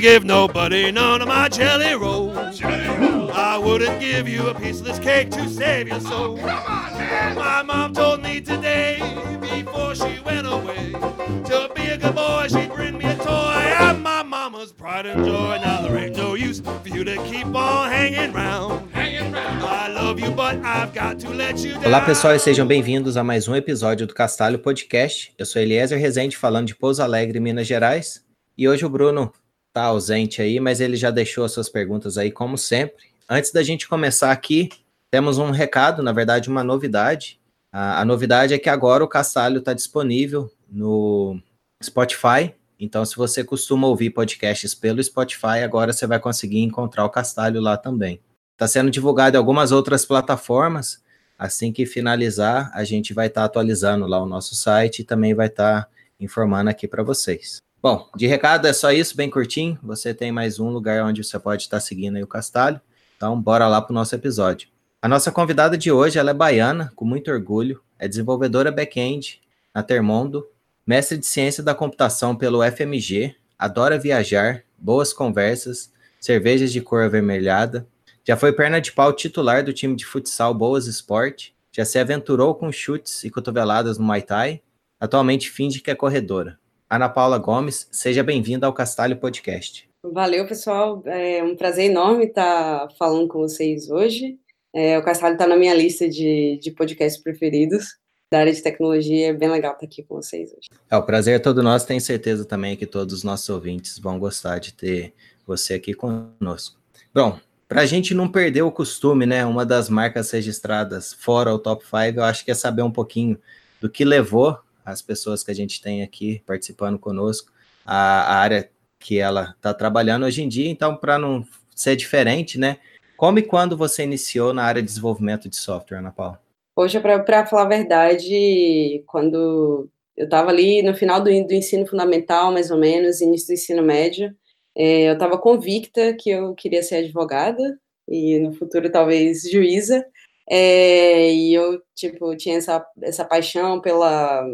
gonna give nobody none of my jelly rolls. Jelly rolls. I wouldn't give you a piece of this cake to save your soul. Oh, come on, man. My mom told me today, before she went away, to be a good boy, she'd bring me a toy. I'm my mama's pride and joy. Now there ain't no use for you to keep on hanging round. Hanging round. I love you, but I've got to let you down. Olá, pessoal, e sejam bem-vindos a mais um episódio do Castalho Podcast. Eu sou Eliezer Rezende, falando de Pouso Alegre, Minas Gerais. E hoje o Bruno tá ausente aí, mas ele já deixou as suas perguntas aí, como sempre. Antes da gente começar aqui, temos um recado, na verdade, uma novidade. A, a novidade é que agora o Castalho está disponível no Spotify. Então, se você costuma ouvir podcasts pelo Spotify, agora você vai conseguir encontrar o Castalho lá também. Está sendo divulgado em algumas outras plataformas. Assim que finalizar, a gente vai estar tá atualizando lá o nosso site e também vai estar tá informando aqui para vocês. Bom, de recado é só isso, bem curtinho. Você tem mais um lugar onde você pode estar seguindo aí o Castalho. Então, bora lá para o nosso episódio. A nossa convidada de hoje, ela é baiana, com muito orgulho, é desenvolvedora back-end na Termondo, mestre de ciência da computação pelo FMG, adora viajar, boas conversas, cervejas de cor avermelhada, já foi perna de pau titular do time de futsal Boas Esporte, já se aventurou com chutes e cotoveladas no Muay Thai, atualmente finge que é corredora. Ana Paula Gomes, seja bem-vinda ao Castalho Podcast. Valeu, pessoal. É um prazer enorme estar falando com vocês hoje. É, o Castalho está na minha lista de, de podcasts preferidos da área de tecnologia. É bem legal estar aqui com vocês hoje. É, o prazer é todo nosso. Tenho certeza também que todos os nossos ouvintes vão gostar de ter você aqui conosco. Bom, para a gente não perder o costume, né? Uma das marcas registradas fora o top 5, eu acho que é saber um pouquinho do que levou as pessoas que a gente tem aqui participando conosco, a, a área que ela está trabalhando hoje em dia. Então, para não ser diferente, né? Como e quando você iniciou na área de desenvolvimento de software, Ana Paula? Poxa, para falar a verdade, quando eu estava ali no final do, do, ensino fundamental, mais ou menos, início do ensino médio, é, eu estava convicta que eu queria ser advogada e no futuro talvez juíza. É, e eu, tipo, tinha essa, essa paixão pela,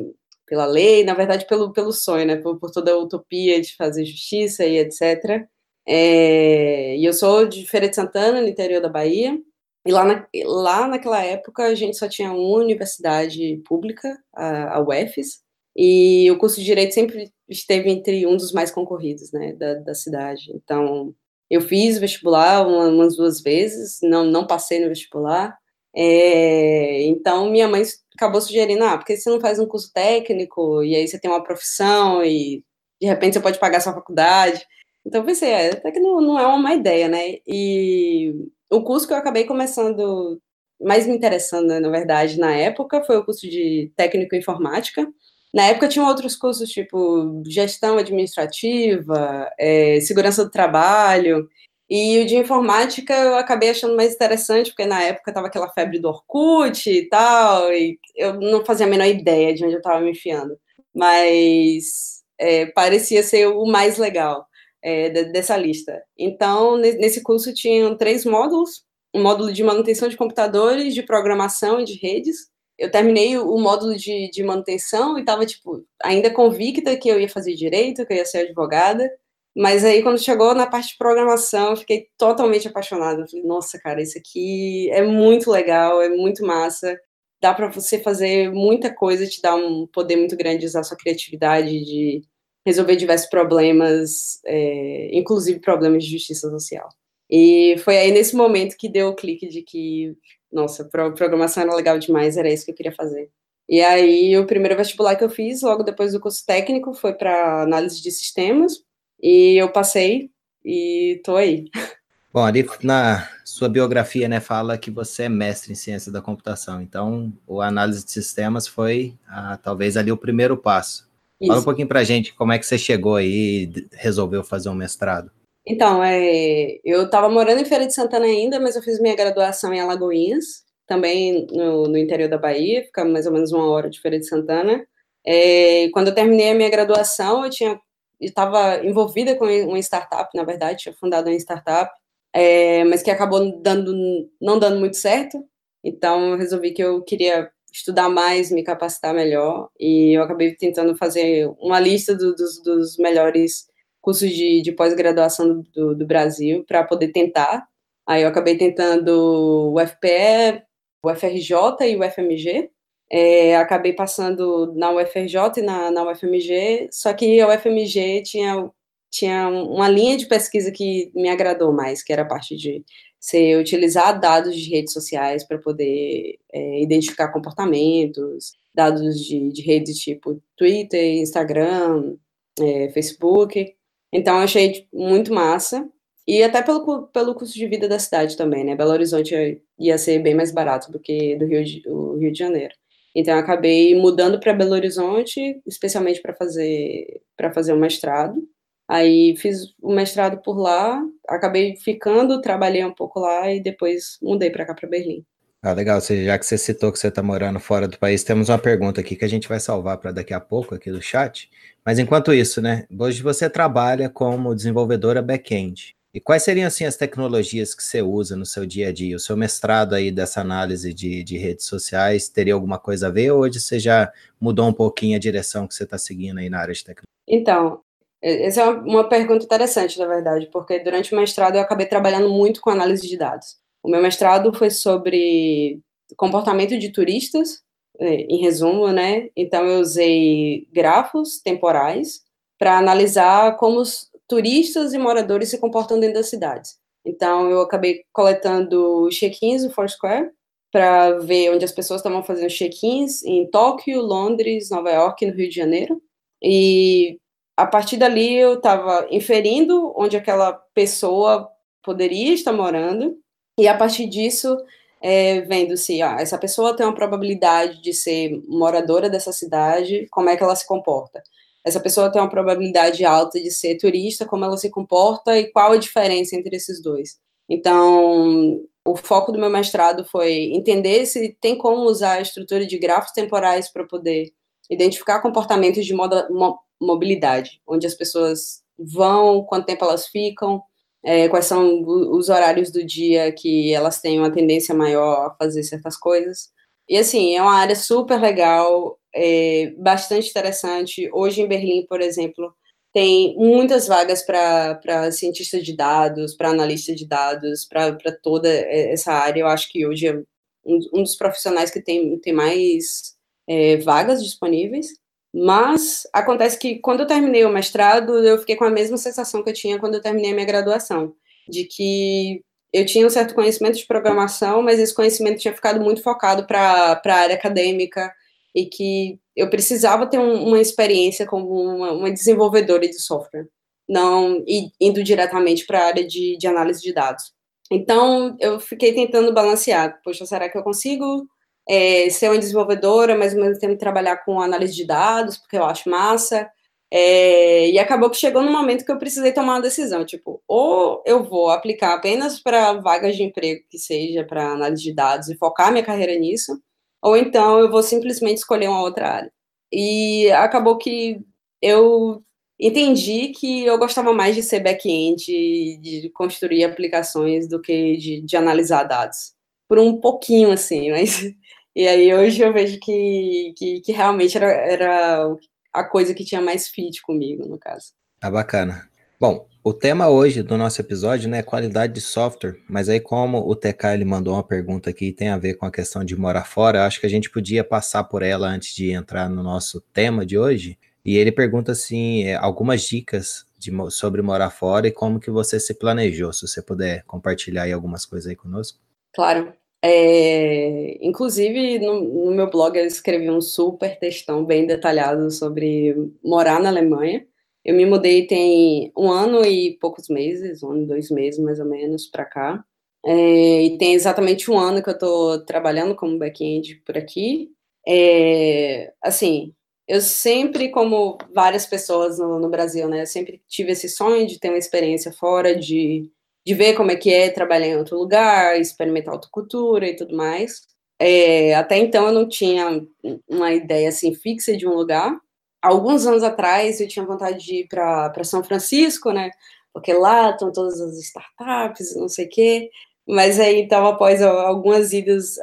pela lei, na verdade pelo, pelo sonho, né, por, por toda a utopia de fazer justiça e etc. É, e eu sou de Feira de Santana, no interior da Bahia, e lá, na, lá naquela época a gente só tinha uma universidade pública, a, a UFES, e o curso de Direito sempre esteve entre um dos mais concorridos, né, da, da cidade. Então, eu fiz vestibular uma, umas duas vezes, não, não passei no vestibular, é, então minha mãe acabou sugerindo, ah, porque você não faz um curso técnico, e aí você tem uma profissão, e de repente você pode pagar sua faculdade. Então eu pensei, é, até que não, não é uma má ideia, né? E o curso que eu acabei começando, mais me interessando, né, na verdade, na época, foi o curso de técnico em informática. Na época tinha outros cursos, tipo gestão administrativa, é, segurança do trabalho, e o de informática eu acabei achando mais interessante, porque na época estava aquela febre do Orkut e tal, e eu não fazia a menor ideia de onde eu estava me enfiando. Mas é, parecia ser o mais legal é, dessa lista. Então, nesse curso tinham três módulos, um módulo de manutenção de computadores, de programação e de redes. Eu terminei o módulo de, de manutenção e estava, tipo, ainda convicta que eu ia fazer direito, que eu ia ser advogada, mas aí, quando chegou na parte de programação, eu fiquei totalmente apaixonada. Eu falei, nossa, cara, isso aqui é muito legal, é muito massa. Dá para você fazer muita coisa, te dá um poder muito grande de usar sua criatividade, de resolver diversos problemas, é, inclusive problemas de justiça social. E foi aí nesse momento que deu o clique de que, nossa, programação era legal demais, era isso que eu queria fazer. E aí, o primeiro vestibular que eu fiz, logo depois do curso técnico, foi para análise de sistemas, e eu passei e tô aí. Bom, ali na sua biografia, né, fala que você é mestre em ciência da computação. Então, o análise de sistemas foi ah, talvez ali o primeiro passo. Isso. Fala um pouquinho para gente como é que você chegou aí e resolveu fazer um mestrado. Então, é, eu estava morando em Feira de Santana ainda, mas eu fiz minha graduação em Alagoinhas, também no, no interior da Bahia, fica mais ou menos uma hora de Feira de Santana. É, quando eu terminei a minha graduação, eu tinha estava envolvida com uma startup, na verdade, tinha fundado uma startup, é, mas que acabou dando, não dando muito certo. Então, eu resolvi que eu queria estudar mais, me capacitar melhor, e eu acabei tentando fazer uma lista do, dos, dos melhores cursos de, de pós-graduação do, do Brasil para poder tentar. Aí eu acabei tentando o FPE, o FRJ e o FMG. É, acabei passando na UFRJ e na, na UFMG, só que a UFMG tinha, tinha uma linha de pesquisa que me agradou mais, que era a parte de ser utilizar dados de redes sociais para poder é, identificar comportamentos, dados de, de redes tipo Twitter, Instagram, é, Facebook. Então, achei muito massa. E até pelo, pelo custo de vida da cidade também, né? Belo Horizonte ia ser bem mais barato do que do Rio de, o Rio de Janeiro. Então, eu acabei mudando para Belo Horizonte, especialmente para fazer para fazer o mestrado. Aí fiz o mestrado por lá, acabei ficando, trabalhei um pouco lá e depois mudei para cá para Berlim. Ah, legal. Já que você citou que você está morando fora do país, temos uma pergunta aqui que a gente vai salvar para daqui a pouco aqui do chat. Mas enquanto isso, né? Hoje você trabalha como desenvolvedora back-end. E quais seriam assim as tecnologias que você usa no seu dia a dia? O seu mestrado aí dessa análise de, de redes sociais teria alguma coisa a ver? Ou hoje você já mudou um pouquinho a direção que você está seguindo aí na área de tecnologia? Então, essa é uma pergunta interessante, na verdade, porque durante o mestrado eu acabei trabalhando muito com análise de dados. O meu mestrado foi sobre comportamento de turistas, é, em resumo, né? Então eu usei grafos temporais para analisar como turistas e moradores se comportam dentro das cidades. Então eu acabei coletando check-ins do Foursquare para ver onde as pessoas estavam fazendo check-ins em Tóquio, Londres, Nova York no Rio de Janeiro. E a partir dali eu estava inferindo onde aquela pessoa poderia estar morando e a partir disso, é, vendo se ah, essa pessoa tem uma probabilidade de ser moradora dessa cidade, como é que ela se comporta? Essa pessoa tem uma probabilidade alta de ser turista, como ela se comporta e qual a diferença entre esses dois? Então, o foco do meu mestrado foi entender se tem como usar a estrutura de grafos temporais para poder identificar comportamentos de moda, mo, mobilidade, onde as pessoas vão, quanto tempo elas ficam, é, quais são os horários do dia que elas têm uma tendência maior a fazer certas coisas. E assim, é uma área super legal, é, bastante interessante. Hoje em Berlim, por exemplo, tem muitas vagas para cientista de dados, para analista de dados, para toda essa área. Eu acho que hoje é um, dos profissionais que tem, tem mais é, vagas disponíveis. Mas acontece que quando eu terminei o mestrado, eu fiquei com a mesma sensação que eu tinha quando eu terminei a minha graduação, de que eu tinha um certo conhecimento de programação, mas esse conhecimento tinha ficado muito focado para a área acadêmica e que eu precisava ter um, uma experiência como uma, uma, desenvolvedora de software, não indo diretamente para a área de, de análise de dados. Então, eu fiquei tentando balancear. Poxa, será que eu consigo é, ser uma desenvolvedora, mas ao mesmo tempo trabalhar com análise de dados, porque eu acho massa. É, e acabou que chegou no momento que eu precisei tomar uma decisão, tipo, ou eu vou aplicar apenas para vagas de emprego que seja para análise de dados e focar minha carreira nisso, ou então eu vou simplesmente escolher uma outra área. E acabou que eu entendi que eu gostava mais de ser back-end, de construir aplicações, do que de, de analisar dados. Por um pouquinho, assim, mas e aí hoje eu vejo que, que, que realmente era, era a coisa que tinha mais fit comigo, no caso. Ah, bacana. Bom, o tema hoje do nosso episódio né, é qualidade de software, mas aí como o TK ele mandou uma pergunta aqui tem a ver com a questão de morar fora, acho que a gente podia passar por ela antes de entrar no nosso tema de hoje. E ele pergunta assim, é, algumas dicas de, sobre morar fora e como que você se planejou, se você puder compartilhar aí algumas coisas aí conosco. Claro. É, inclusive, no, no, meu blog eu escrevi um super textão bem detalhado sobre morar na Alemanha. Eu me mudei tem um ano e poucos meses, um ano, dois meses mais ou menos, para cá. É, e tem exatamente um ano que eu estou trabalhando como back-end por aqui. É, assim, eu sempre, como várias pessoas no, no Brasil, né, eu sempre tive esse sonho de ter uma experiência fora, de de ver como é que é trabalhar em outro lugar, experimentar outra cultura e tudo mais. É, até então eu não tinha uma ideia assim fixa de um lugar. Alguns anos atrás eu tinha vontade de ir para São Francisco, né? Porque lá estão todas as startups, não sei o quê. Mas aí, então, após algumas idas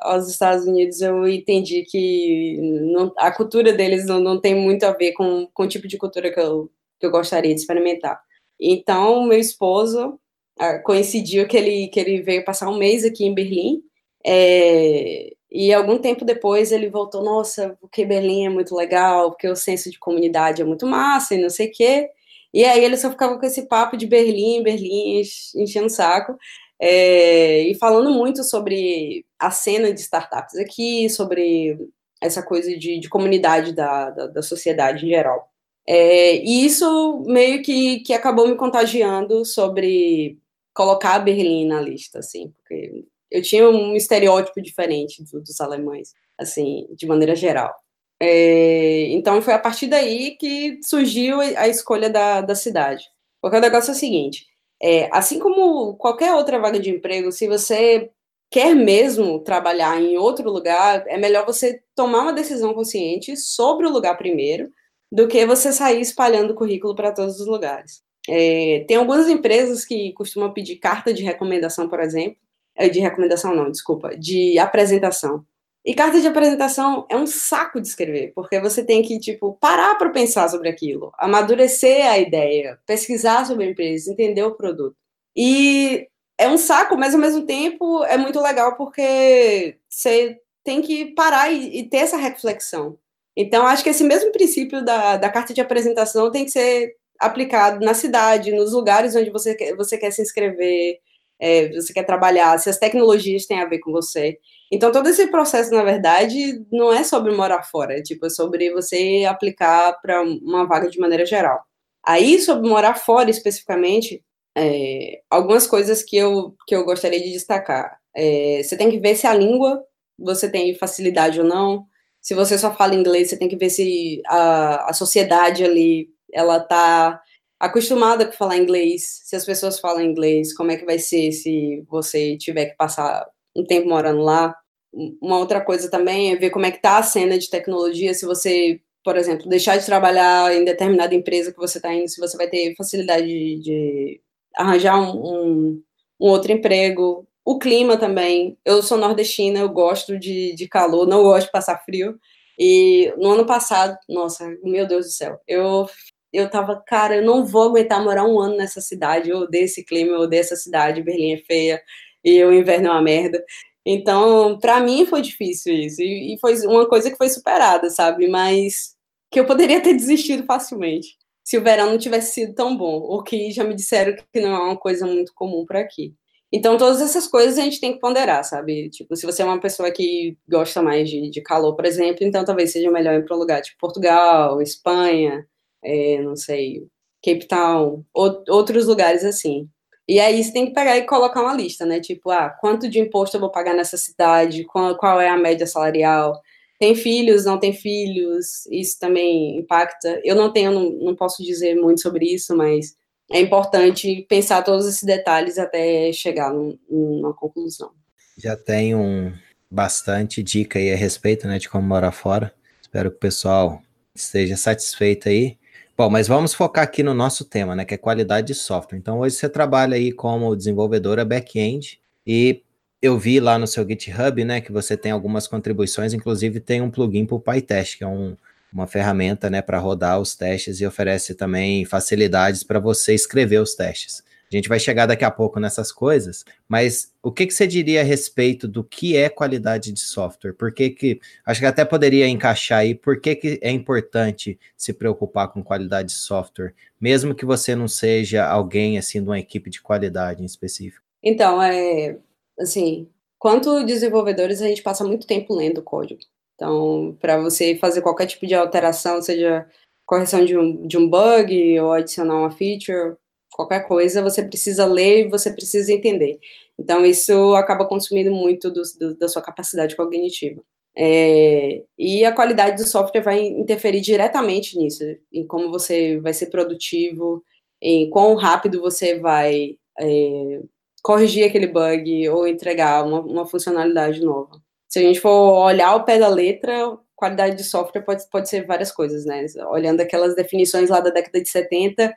aos Estados Unidos, eu entendi que não, a cultura deles não, não tem muito a ver com, com o tipo de cultura que eu que eu gostaria de experimentar. Então, meu esposo coincidiu que ele, que ele veio passar um mês aqui em Berlim, é, e algum tempo depois ele voltou, nossa, porque Berlim é muito legal, porque o senso de comunidade é muito massa e não sei o quê. E aí ele só ficava com esse papo de Berlim, Berlim, enchendo o saco. É, e falando muito sobre a cena de startups aqui, sobre essa coisa de, de comunidade da, da, da, sociedade em geral. É, e isso meio que, que acabou me contagiando sobre colocar Berlim na lista, assim, porque eu tinha um estereótipo diferente do, dos alemães, assim, de maneira geral. É, então foi a partir daí que surgiu a escolha da, da cidade. Porque o negócio é o seguinte: é, assim como qualquer outra vaga de emprego, se você quer mesmo trabalhar em outro lugar, é melhor você tomar uma decisão consciente sobre o lugar primeiro, do que você sair espalhando currículo para todos os lugares. É, tem algumas empresas que costumam pedir carta de recomendação, por exemplo, é, de recomendação não, desculpa, de apresentação. E carta de apresentação é um saco de escrever, porque você tem que, tipo, parar para pensar sobre aquilo, amadurecer a ideia, pesquisar sobre a empresa, entender o produto. E é um saco, mas ao mesmo tempo é muito legal porque você tem que parar e, e ter essa reflexão. Então, acho que esse mesmo princípio da, da carta de apresentação tem que ser aplicado na cidade, nos lugares onde você quer, você quer se inscrever, é, você quer trabalhar, se as tecnologias têm a ver com você. Então, todo esse processo, na verdade, não é sobre morar fora, é tipo, é sobre você aplicar para uma vaga de maneira geral. Aí, sobre morar fora especificamente, é, algumas coisas que eu, que eu gostaria de destacar. É, você tem que ver se a língua você tem facilidade ou não. Se você só fala inglês, você tem que ver se a, a sociedade ali ela tá acostumada a falar inglês, se as pessoas falam inglês, como é que vai ser se você tiver que passar um tempo morando lá. Uma outra coisa também é ver como é que tá a cena de tecnologia, se você, por exemplo, deixar de trabalhar em determinada empresa que você está indo, se você vai ter facilidade de, de arranjar um, um, um, outro emprego. O clima também. Eu sou nordestina, eu gosto de, de calor, não gosto de passar frio. E no ano passado, nossa, meu Deus do céu, eu eu tava, cara, eu não vou aguentar morar um ano nessa cidade, eu odeio esse clima, eu odeio essa cidade, Berlim é feia, e o inverno é uma merda. Então, para mim foi difícil isso, e, e, foi uma coisa que foi superada, sabe? Mas que eu poderia ter desistido facilmente, se o verão não tivesse sido tão bom, o que já me disseram que não é uma coisa muito comum por aqui. Então, todas essas coisas a gente tem que ponderar, sabe? Tipo, se você é uma pessoa que gosta mais de, de calor, por exemplo, então talvez seja melhor ir para um lugar tipo Portugal, Espanha, é, não sei, Cape Town, ou, outros lugares assim. E aí você tem que pegar e colocar uma lista, né? Tipo, ah, quanto de imposto eu vou pagar nessa cidade, qual, qual é a média salarial, tem filhos, não tem filhos, isso também impacta. Eu não tenho, não, não posso dizer muito sobre isso, mas é importante pensar todos esses detalhes até chegar num, numa conclusão. Já tem um bastante dica aí a respeito, né, de como morar fora. Espero que o pessoal esteja satisfeito aí. Bom, mas vamos focar aqui no nosso tema, né, que é qualidade de software. Então, hoje você trabalha aí como desenvolvedora back-end e eu vi lá no seu GitHub, né, que você tem algumas contribuições, inclusive tem um plugin para o PyTest, que é um, uma ferramenta, né, para rodar os testes e oferece também facilidades para você escrever os testes. A gente vai chegar daqui a pouco nessas coisas, mas o que, que você diria a respeito do que é qualidade de software? Por que, que acho que até poderia encaixar aí, por que, que é importante se preocupar com qualidade de software, mesmo que você não seja alguém assim de uma equipe de qualidade em específico? Então, é assim, quanto desenvolvedores a gente passa muito tempo lendo código. Então, para você fazer qualquer tipo de alteração, seja correção de um, de um bug ou adicionar uma feature, qualquer coisa, você precisa ler e você precisa entender. Então, isso acaba consumindo muito do, do, da sua capacidade cognitiva. É, e a qualidade do software vai interferir diretamente nisso, em como você vai ser produtivo, em quão rápido você vai é, corrigir aquele bug ou entregar uma, uma, funcionalidade nova. Se a gente for olhar ao pé da letra, qualidade de software pode, pode ser várias coisas, né? Olhando aquelas definições lá da década de 70,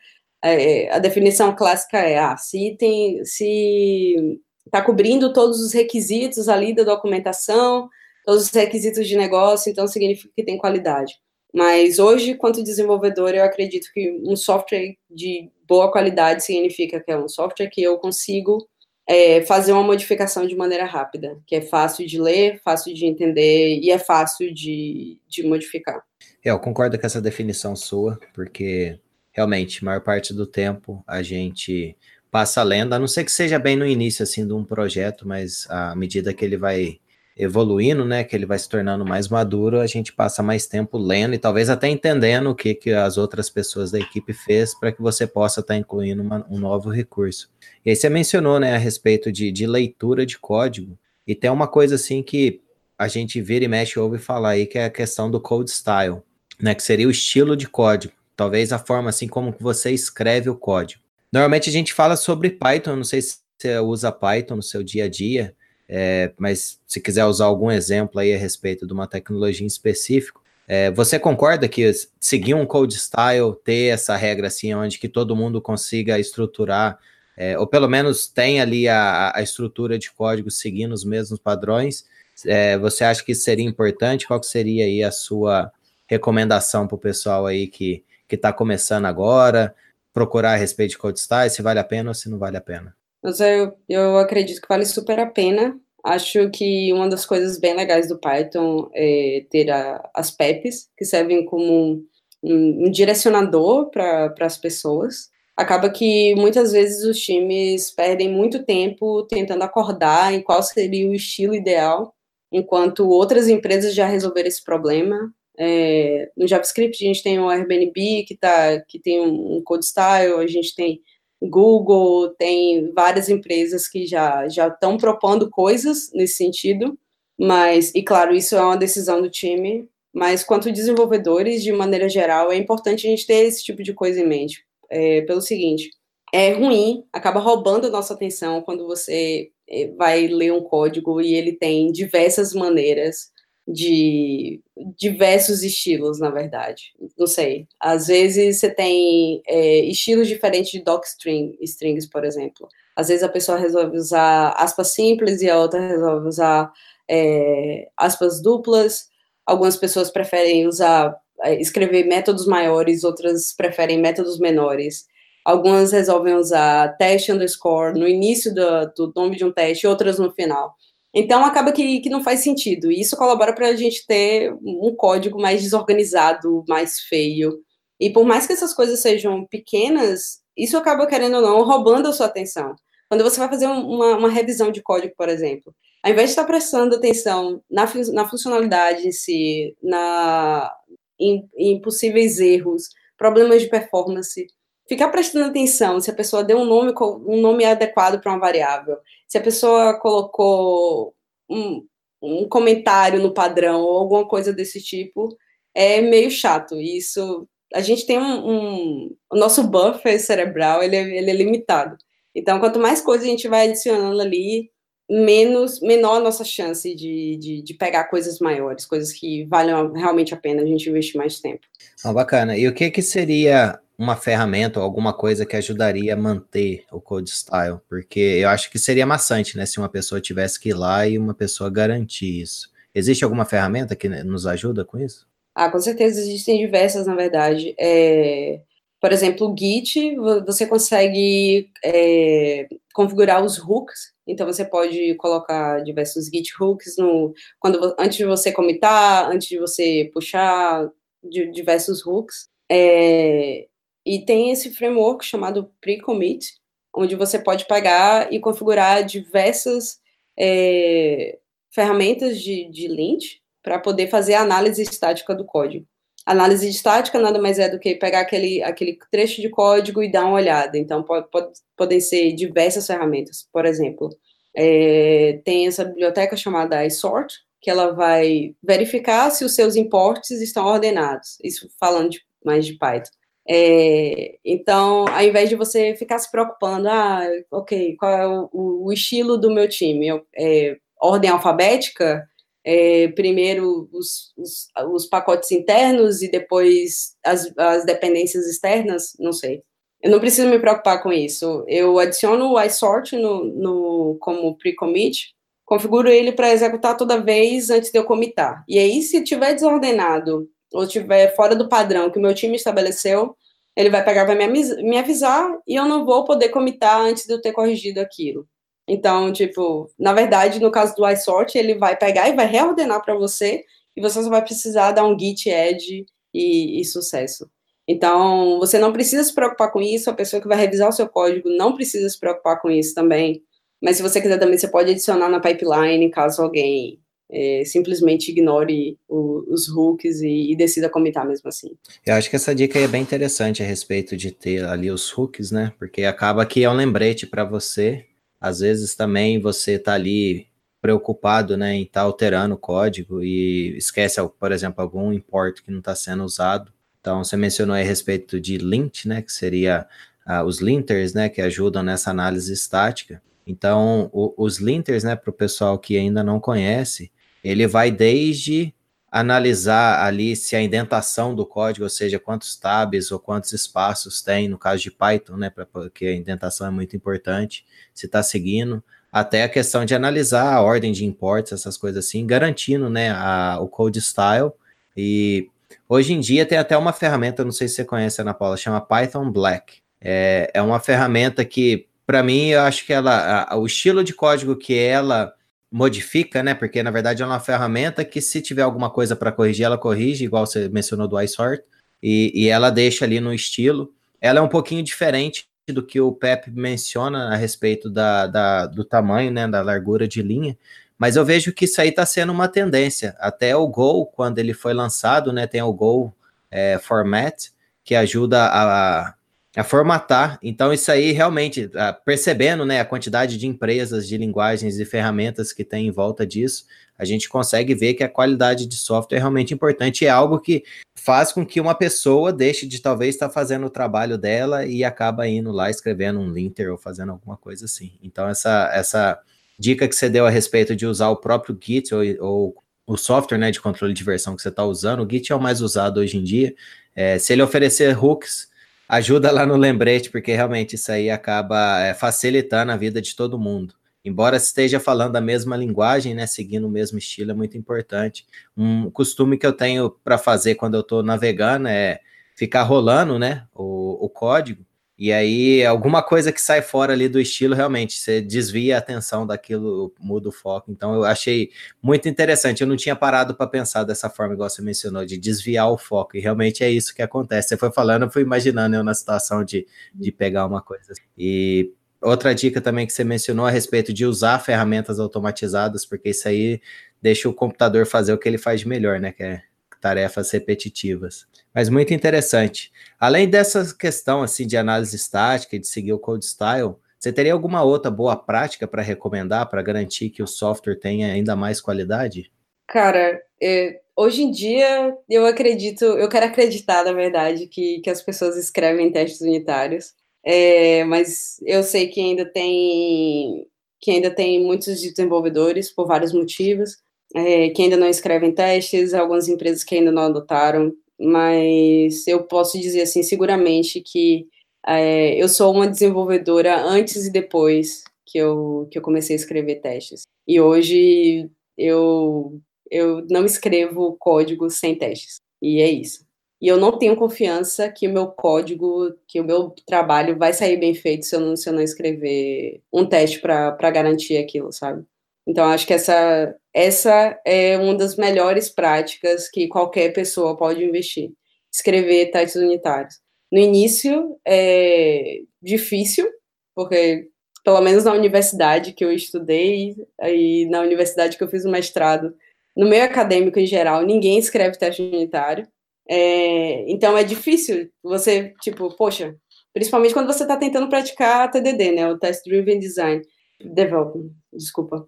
é, a definição clássica é, ah, se tem, se está cobrindo todos os requisitos ali da documentação, todos os requisitos de negócio, então significa que tem qualidade. Mas hoje, quanto desenvolvedor, eu acredito que um software de boa qualidade significa que é um software que eu consigo é, fazer uma modificação de maneira rápida, que é fácil de ler, fácil de entender e é fácil de, de modificar. É, eu concordo com essa definição sua, porque realmente, a maior parte do tempo a gente passa lendo, a não ser que seja bem no início assim de um projeto, mas à medida que ele vai evoluindo, né, que ele vai se tornando mais maduro, a gente passa mais tempo lendo e talvez até entendendo o que, que as outras pessoas da equipe fez para que você possa estar tá incluindo uma, um novo recurso. E aí você mencionou, né, a respeito de, de leitura de código, e tem uma coisa assim que a gente vira e mexe ouve falar aí, que é a questão do code style, né, que seria o estilo de código, talvez a forma assim como você escreve o código. Normalmente a gente fala sobre Python, não sei se você usa Python no seu dia a dia, é, mas se quiser usar algum exemplo aí a respeito de uma tecnologia em específico, é, você concorda que seguir um code style, ter essa regra assim, onde que todo mundo consiga estruturar, é, ou pelo menos tem ali a, a, estrutura de código seguindo os mesmos padrões, é, você acha que seria importante? Qual seria aí a sua recomendação para o pessoal aí que está começando agora, procurar a respeito de code style, se vale a pena ou se não vale a pena? Eu, eu acredito que vale super a pena. Acho que uma das coisas bem legais do Python é ter a, as PEPs, que servem como um, um direcionador para as pessoas. Acaba que muitas vezes os times perdem muito tempo tentando acordar em qual seria o estilo ideal, enquanto outras empresas já resolveram esse problema. É, no JavaScript a gente tem o Airbnb que, tá, que tem um, code style, a gente tem Google, tem várias empresas que já já estão propondo coisas nesse sentido, mas e claro, isso é uma decisão do time, mas quanto desenvolvedores, de maneira geral, é importante a gente ter esse tipo de coisa em mente, é, pelo seguinte, é ruim, acaba roubando a nossa atenção quando você é, vai ler um código e ele tem diversas maneiras de diversos estilos, na verdade. Não sei. Às vezes você tem é, estilos diferentes de docstring strings, por exemplo. Às vezes a pessoa resolve usar aspas simples e a outra resolve usar é, aspas duplas. Algumas pessoas preferem usar é, escrever métodos maiores, outras preferem métodos menores. Algumas resolvem usar teste underscore no início do, do nome de um teste, outras no final. Então acaba que, que não faz sentido. E isso colabora para a gente ter um código mais desorganizado, mais feio. E por mais que essas coisas sejam pequenas, isso acaba, querendo ou não, roubando a sua atenção. Quando você vai fazer uma, uma revisão de código, por exemplo, ao invés de estar prestando atenção na, na funcionalidade em si, na, em, em possíveis erros, problemas de performance, ficar prestando atenção se a pessoa deu um nome, um nome adequado para uma variável, se a pessoa colocou um, um comentário no padrão ou alguma coisa desse tipo, é meio chato. Isso, a gente tem um, um o nosso buffer cerebral, ele é, ele é limitado. Então, quanto mais coisa a gente vai adicionando ali, menos menor a nossa chance de, de, de, pegar coisas maiores, coisas que valham realmente a pena a gente investir mais tempo. Ah, bacana. E o que, que seria uma ferramenta ou alguma coisa que ajudaria a manter o code style, porque eu acho que seria maçante, né, se uma pessoa tivesse que ir lá e uma pessoa garantir isso. Existe alguma ferramenta que nos ajuda com isso? Ah, com certeza existem diversas, na verdade. É, por exemplo, o Git, você consegue é, configurar os hooks, então você pode colocar diversos Git hooks no, quando, antes de você comitar, antes de você puxar de, diversos hooks. É, e tem esse framework chamado pre-commit, onde você pode pegar e configurar diversas é, ferramentas de, de lint para poder fazer a análise estática do código. Análise estática nada mais é do que pegar aquele, aquele trecho de código e dar uma olhada. Então, pode, pode, podem ser diversas ferramentas. Por exemplo, é, tem essa biblioteca chamada iSort, que ela vai verificar se os seus imports estão ordenados. Isso falando de, mais de Python. É, então, ao invés de você ficar se preocupando, ah, ok, qual é o, o estilo do meu time? É, ordem alfabética, é, primeiro os, os, os, pacotes internos e depois as, as dependências externas, não sei. Eu não preciso me preocupar com isso. Eu adiciono o iSort no, no, como pre-commit, configuro ele para executar toda vez antes de eu comitar. E aí, se tiver desordenado ou estiver fora do padrão que o meu time estabeleceu, ele vai pegar, vai me avisar e eu não vou poder comitar antes de eu ter corrigido aquilo. Então, tipo, na verdade, no caso do iSort, ele vai pegar e vai reordenar para você e você só vai precisar dar um git add e, e, sucesso. Então, você não precisa se preocupar com isso, a pessoa que vai revisar o seu código não precisa se preocupar com isso também. Mas se você quiser também, você pode adicionar na pipeline, caso alguém é, simplesmente ignore o, os hooks e, e, decida comitar mesmo assim. Eu acho que essa dica é bem interessante a respeito de ter ali os hooks, né? Porque acaba que é um lembrete para você. Às vezes também você está ali preocupado né, em estar tá alterando o código e esquece, por exemplo, algum import que não está sendo usado. Então, você mencionou a respeito de lint, né, que seria uh, os linters, né, que ajudam nessa análise estática. Então, o, os linters, né, para o pessoal que ainda não conhece, ele vai desde analisar ali se a indentação do código, ou seja, quantos tabs ou quantos espaços tem, no caso de Python, né, porque a indentação é muito importante, se está seguindo, até a questão de analisar a ordem de imports, essas coisas assim, garantindo, né, a, o code style. E hoje em dia tem até uma ferramenta, não sei se você conhece, Ana Paula, chama Python Black. É, é uma ferramenta que, para mim, eu acho que ela, a, o estilo de código que ela modifica, né? Porque na verdade é uma ferramenta que se tiver alguma coisa para corrigir, ela corrige, igual você mencionou do iSort, e, e ela deixa ali no estilo. Ela é um pouquinho diferente do que o Pep menciona a respeito da, da, do tamanho, né, da largura de linha, mas eu vejo que isso aí está sendo uma tendência. Até o Go, quando ele foi lançado, né, tem o Go é, Format, que ajuda a, a formatar. Então, isso aí realmente, ah, percebendo né, a quantidade de empresas, de linguagens e ferramentas que tem em volta disso, a gente consegue ver que a qualidade de software é realmente importante é algo que faz com que uma pessoa deixe de talvez estar fazendo o trabalho dela e acaba indo lá escrevendo um linter ou fazendo alguma coisa assim. Então, essa, essa dica que você deu a respeito de usar o próprio Git ou, ou o software né, de controle de versão que você está usando, o Git é o mais usado hoje em dia. É, se ele oferecer hooks ajuda lá no lembrete, porque realmente isso aí acaba é, facilitando a vida de todo mundo. Embora esteja falando a mesma linguagem, né, seguindo o mesmo estilo, é muito importante. Um costume que eu tenho para fazer quando eu estou navegando é ficar rolando, né, o, o código e aí, alguma coisa que sai fora ali do estilo, realmente, você desvia a atenção daquilo, muda o foco. Então, eu achei muito interessante. Eu não tinha parado para pensar dessa forma, igual você mencionou, de desviar o foco. E realmente é isso que acontece. Você foi falando, eu fui imaginando eu na situação de, de pegar uma coisa. Assim. E outra dica também que você mencionou a respeito de usar ferramentas automatizadas, porque isso aí deixa o computador fazer o que ele faz de melhor, né? Que é tarefas repetitivas. Mas muito interessante. Além dessa questão assim de análise estática e de seguir o code style, você teria alguma outra boa prática para recomendar para garantir que o software tenha ainda mais qualidade? Cara, é, hoje em dia eu acredito, eu quero acreditar, na verdade, que, que as pessoas escrevem testes unitários. É, mas eu sei que ainda tem que ainda tem muitos desenvolvedores por vários motivos é, que ainda não escrevem testes, algumas empresas que ainda não adotaram, mas eu posso dizer assim, seguramente que é, eu sou uma desenvolvedora antes e depois que eu, que eu comecei a escrever testes. E hoje eu, eu não escrevo código sem testes. E é isso. E eu não tenho confiança que o meu código, que o meu trabalho vai sair bem feito se eu não, se eu não escrever um teste para garantir aquilo, sabe? Então, acho que essa, essa é uma das melhores práticas que qualquer pessoa pode investir. Escrever testes unitários. No início é difícil, porque pelo menos na universidade que eu estudei e na universidade que eu fiz o mestrado, no meio acadêmico em geral, ninguém escreve teste unitário. É, então é difícil você, tipo, poxa, principalmente quando você está tentando praticar TDD, né, o Test Driven Design Development, desculpa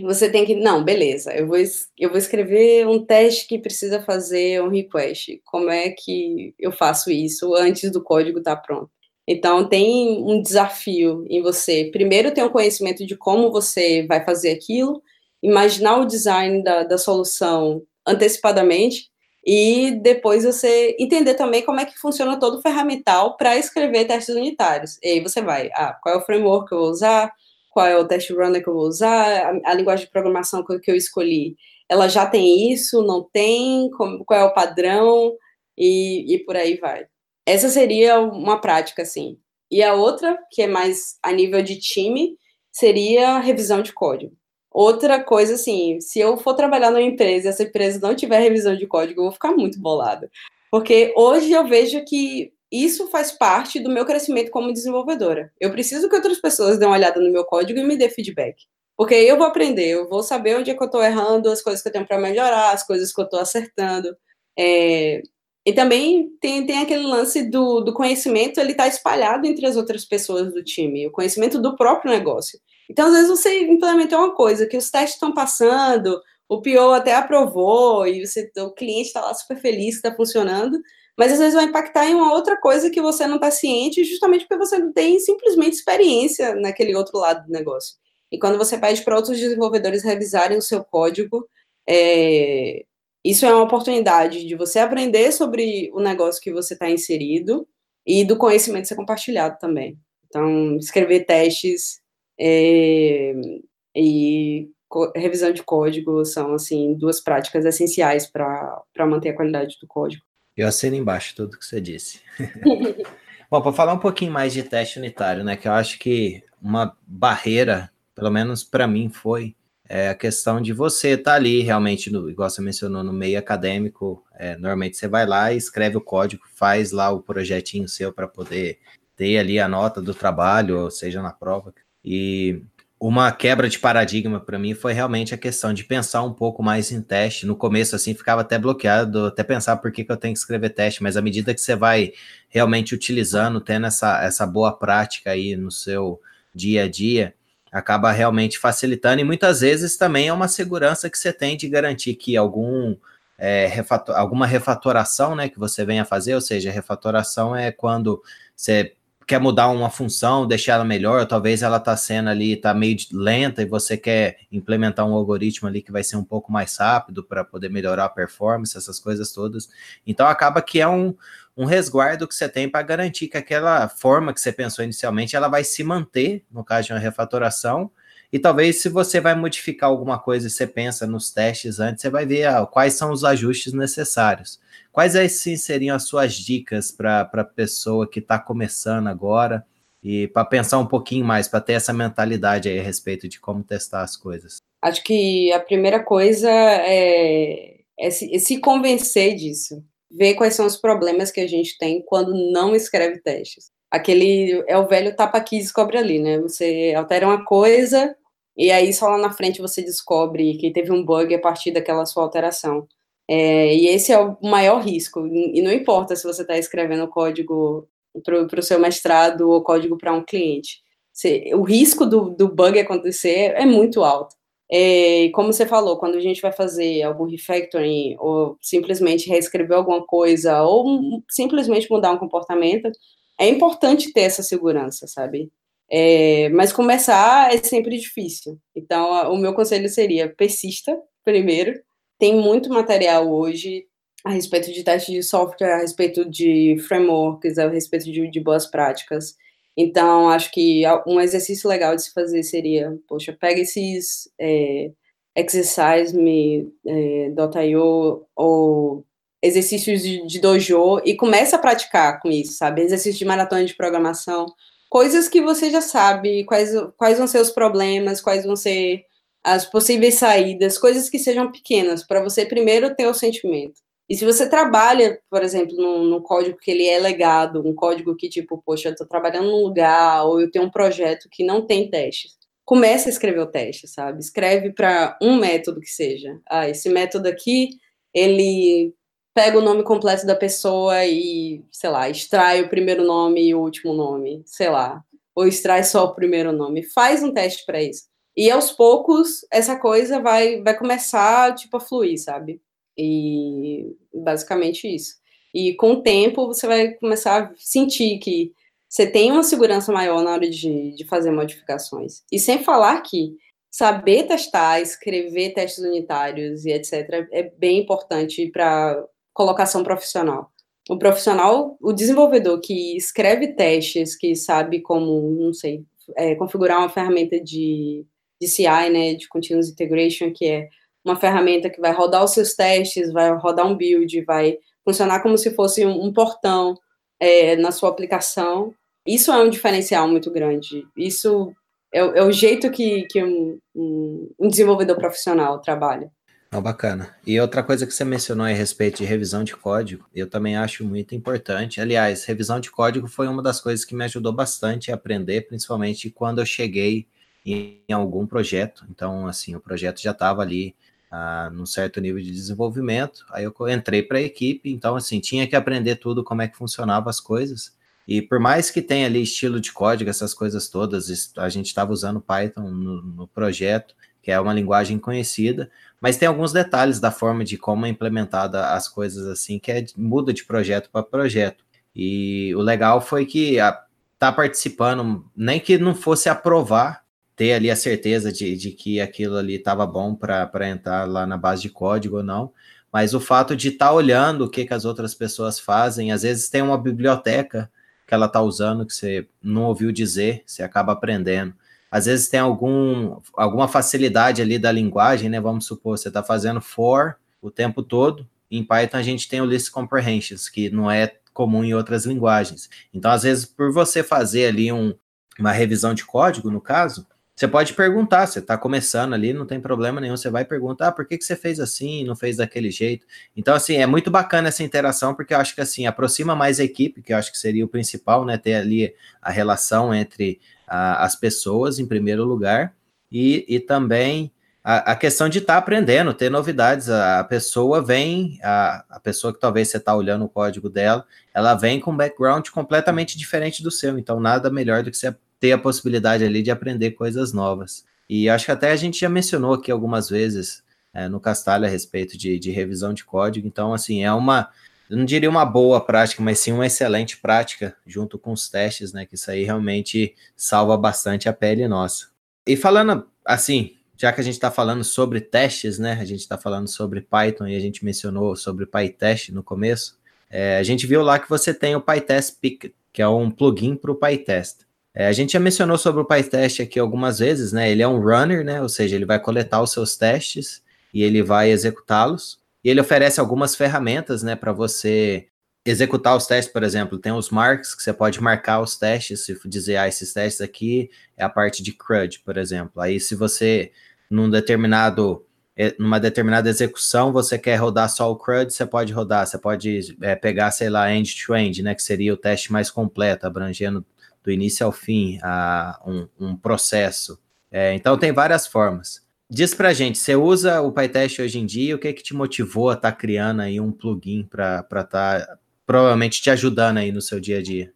você tem que, não, beleza, eu vou, eu vou escrever um teste que precisa fazer um request. Como é que eu faço isso antes do código estar tá pronto? Então, tem um desafio em você, primeiro, ter um conhecimento de como você vai fazer aquilo, imaginar o design da, da solução antecipadamente, e depois você entender também como é que funciona todo o ferramental para escrever testes unitários. E aí você vai, ah, qual é o framework que eu vou usar, qual é o test runner que eu vou usar, a, a linguagem de programação que, eu escolhi, ela já tem isso, não tem, como, qual é o padrão, e, e por aí vai. Essa seria uma prática, assim. E a outra, que é mais a nível de time, seria revisão de código. Outra coisa, assim, se eu for trabalhar numa empresa e essa empresa não tiver revisão de código, eu vou ficar muito bolada. Porque hoje eu vejo que isso faz parte do meu crescimento como desenvolvedora. Eu preciso que outras pessoas dêem uma olhada no meu código e me dê feedback. Porque eu vou aprender, eu vou saber onde é que eu estou errando, as coisas que eu tenho para melhorar, as coisas que eu estou acertando. É... E também tem, tem aquele lance do, do conhecimento, ele está espalhado entre as outras pessoas do time, o conhecimento do próprio negócio. Então, às vezes, você implementou uma coisa que os testes estão passando, o PO até aprovou, e você, o cliente está lá super feliz que está funcionando, mas às vezes vai impactar em uma outra coisa que você não está ciente, justamente porque você não tem simplesmente experiência naquele outro lado do negócio. E quando você pede para outros desenvolvedores revisarem o seu código, é, isso é uma oportunidade de você aprender sobre o negócio que você está inserido e do conhecimento ser compartilhado também. Então, escrever testes é, e revisão de código são, assim, duas práticas essenciais para manter a qualidade do código. Eu assino embaixo tudo que você disse. Bom, para falar um pouquinho mais de teste unitário, né, que eu acho que uma barreira, pelo menos para mim, foi é a questão de você estar tá ali realmente, no, igual você mencionou, no meio acadêmico. É, normalmente você vai lá, escreve o código, faz lá o projetinho seu para poder ter ali a nota do trabalho, ou seja, na prova. E uma quebra de paradigma para mim foi realmente a questão de pensar um pouco mais em teste. No começo, assim, ficava até bloqueado, até pensar por que, que eu tenho que escrever teste, mas à medida que você vai realmente utilizando, tendo essa, essa boa prática aí no seu dia a dia, acaba realmente facilitando e muitas vezes também é uma segurança que você tem de garantir que algum é, refator, alguma refatoração né, que você venha fazer, ou seja, refatoração é quando você quer mudar uma função, deixar ela melhor, talvez ela está sendo ali, está meio lenta e você quer implementar um algoritmo ali que vai ser um pouco mais rápido para poder melhorar a performance, essas coisas todas. Então acaba que é um, um resguardo que você tem para garantir que aquela forma que você pensou inicialmente, ela vai se manter, no caso de uma refatoração, e talvez se você vai modificar alguma coisa e você pensa nos testes antes, você vai ver ah, quais são os ajustes necessários. Quais assim, seriam as suas dicas para a pessoa que está começando agora e para pensar um pouquinho mais, para ter essa mentalidade aí a respeito de como testar as coisas? Acho que a primeira coisa é, é se, é se convencer disso, ver quais são os problemas que a gente tem quando não escreve testes. Aquele é o velho tapa aqui e descobre ali, né? Você altera uma coisa e aí só lá na frente você descobre que teve um bug a partir daquela sua alteração. É, e esse é o maior risco. E não importa se você está escrevendo código para o seu mestrado ou código para um cliente. O risco do, do bug acontecer é muito alto. É, como você falou, quando a gente vai fazer algum refactoring ou simplesmente reescrever alguma coisa ou simplesmente mudar um comportamento, é importante ter essa segurança, sabe? É, mas começar é sempre difícil. Então, o meu conselho seria persista primeiro. Tem muito material hoje a respeito de teste de software, a respeito de frameworks, a respeito de, de boas práticas. Então, acho que um exercício legal de se fazer seria, poxa, pega esses é, exercise.me.io é, ou exercícios de, de, dojo e começa a praticar com isso, sabe? Exercícios de maratona de programação, coisas que você já sabe, quais, quais vão ser os problemas, quais vão ser as possíveis saídas, coisas que sejam pequenas, para você primeiro ter o sentimento. E se você trabalha, por exemplo, num, num, código que ele é legado, um código que, tipo, poxa, eu estou trabalhando num lugar, ou eu tenho um projeto que não tem testes, comece a escrever o teste, sabe? Escreve para um método que seja. Ah, esse método aqui, ele pega o nome completo da pessoa e, sei lá, extrai o primeiro nome e o último nome, sei lá, ou extrai só o primeiro nome. Faz um teste para isso. E aos poucos essa coisa vai vai começar tipo a fluir, sabe? E basicamente isso. E com o tempo você vai começar a sentir que você tem uma segurança maior na hora de, de fazer modificações. E sem falar que saber testar, escrever testes unitários e etc. é bem importante para colocação profissional. O profissional, o desenvolvedor que escreve testes, que sabe como, não sei, é, configurar uma ferramenta de, de CI, né, de Continuous Integration, que é uma ferramenta que vai rodar os seus testes, vai rodar um build, vai funcionar como se fosse um, um portão é, na sua aplicação. Isso é um diferencial muito grande. Isso é, é o jeito que, que um, um, desenvolvedor profissional trabalha. Oh, bacana. E outra coisa que você mencionou a respeito de revisão de código, eu também acho muito importante. Aliás, revisão de código foi uma das coisas que me ajudou bastante a aprender, principalmente quando eu cheguei em, algum projeto. Então, assim, o projeto já estava ali ah, num certo nível de desenvolvimento. Aí eu entrei para a equipe, então, assim, tinha que aprender tudo como é que funcionavam as coisas. E por mais que tenha ali estilo de código, essas coisas todas, a gente estava usando Python no, no, projeto, que é uma linguagem conhecida, mas tem alguns detalhes da forma de como é implementada as coisas assim, que é, muda de projeto para projeto. E o legal foi que a, tá participando, nem que não fosse aprovar, ter ali a certeza de, de que aquilo ali estava bom para entrar lá na base de código ou não, mas o fato de estar tá olhando o que, que as outras pessoas fazem, às vezes tem uma biblioteca que ela está usando que você não ouviu dizer, você acaba aprendendo. Às vezes tem algum, alguma facilidade ali da linguagem, né? Vamos supor, você está fazendo for o tempo todo. Em Python a gente tem o list comprehensions, que não é comum em outras linguagens. Então, às vezes, por você fazer ali um, uma revisão de código, no caso, você pode perguntar, você está começando ali, não tem problema nenhum, você vai perguntar, ah, por que, que você fez assim, não fez daquele jeito? Então, assim, é muito bacana essa interação, porque eu acho que, assim, aproxima mais a equipe, que eu acho que seria o principal, né, ter ali a relação entre a, as pessoas, em primeiro lugar, e, e também a, a questão de estar tá aprendendo, ter novidades, a, a pessoa vem, a, a pessoa que talvez você está olhando o código dela, ela vem com um background completamente diferente do seu, então nada melhor do que você ter a possibilidade ali de aprender coisas novas. E acho que até a gente já mencionou aqui algumas vezes é, no Castalho a respeito de, de revisão de código. Então, assim, é uma, eu não diria uma boa prática, mas sim uma excelente prática junto com os testes, né? Que isso aí realmente salva bastante a pele nossa. E falando assim, já que a gente está falando sobre testes, né? A gente está falando sobre Python e a gente mencionou sobre PyTest no começo. É, a gente viu lá que você tem o PyTest Pick, que é um plugin para o PyTest. É, a gente já mencionou sobre o PyTest aqui algumas vezes, né? Ele é um runner, né? Ou seja, ele vai coletar os seus testes e ele vai executá-los. E ele oferece algumas ferramentas, né, para você executar os testes, por exemplo, tem os marks que você pode marcar os testes, se dizer, ah, esses testes aqui é a parte de CRUD, por exemplo. Aí, se você, num determinado, é, numa determinada execução, você quer rodar só o CRUD, você pode rodar, você pode é, pegar, sei lá, end-to-end, -end, né, que seria o teste mais completo, abrangendo do início ao fim, a um, um processo. É, então, tem várias formas. Diz pra gente, você usa o PyTest hoje em dia? O que é que te motivou a estar tá criando aí um plugin para estar tá, provavelmente te ajudando aí no seu dia a dia?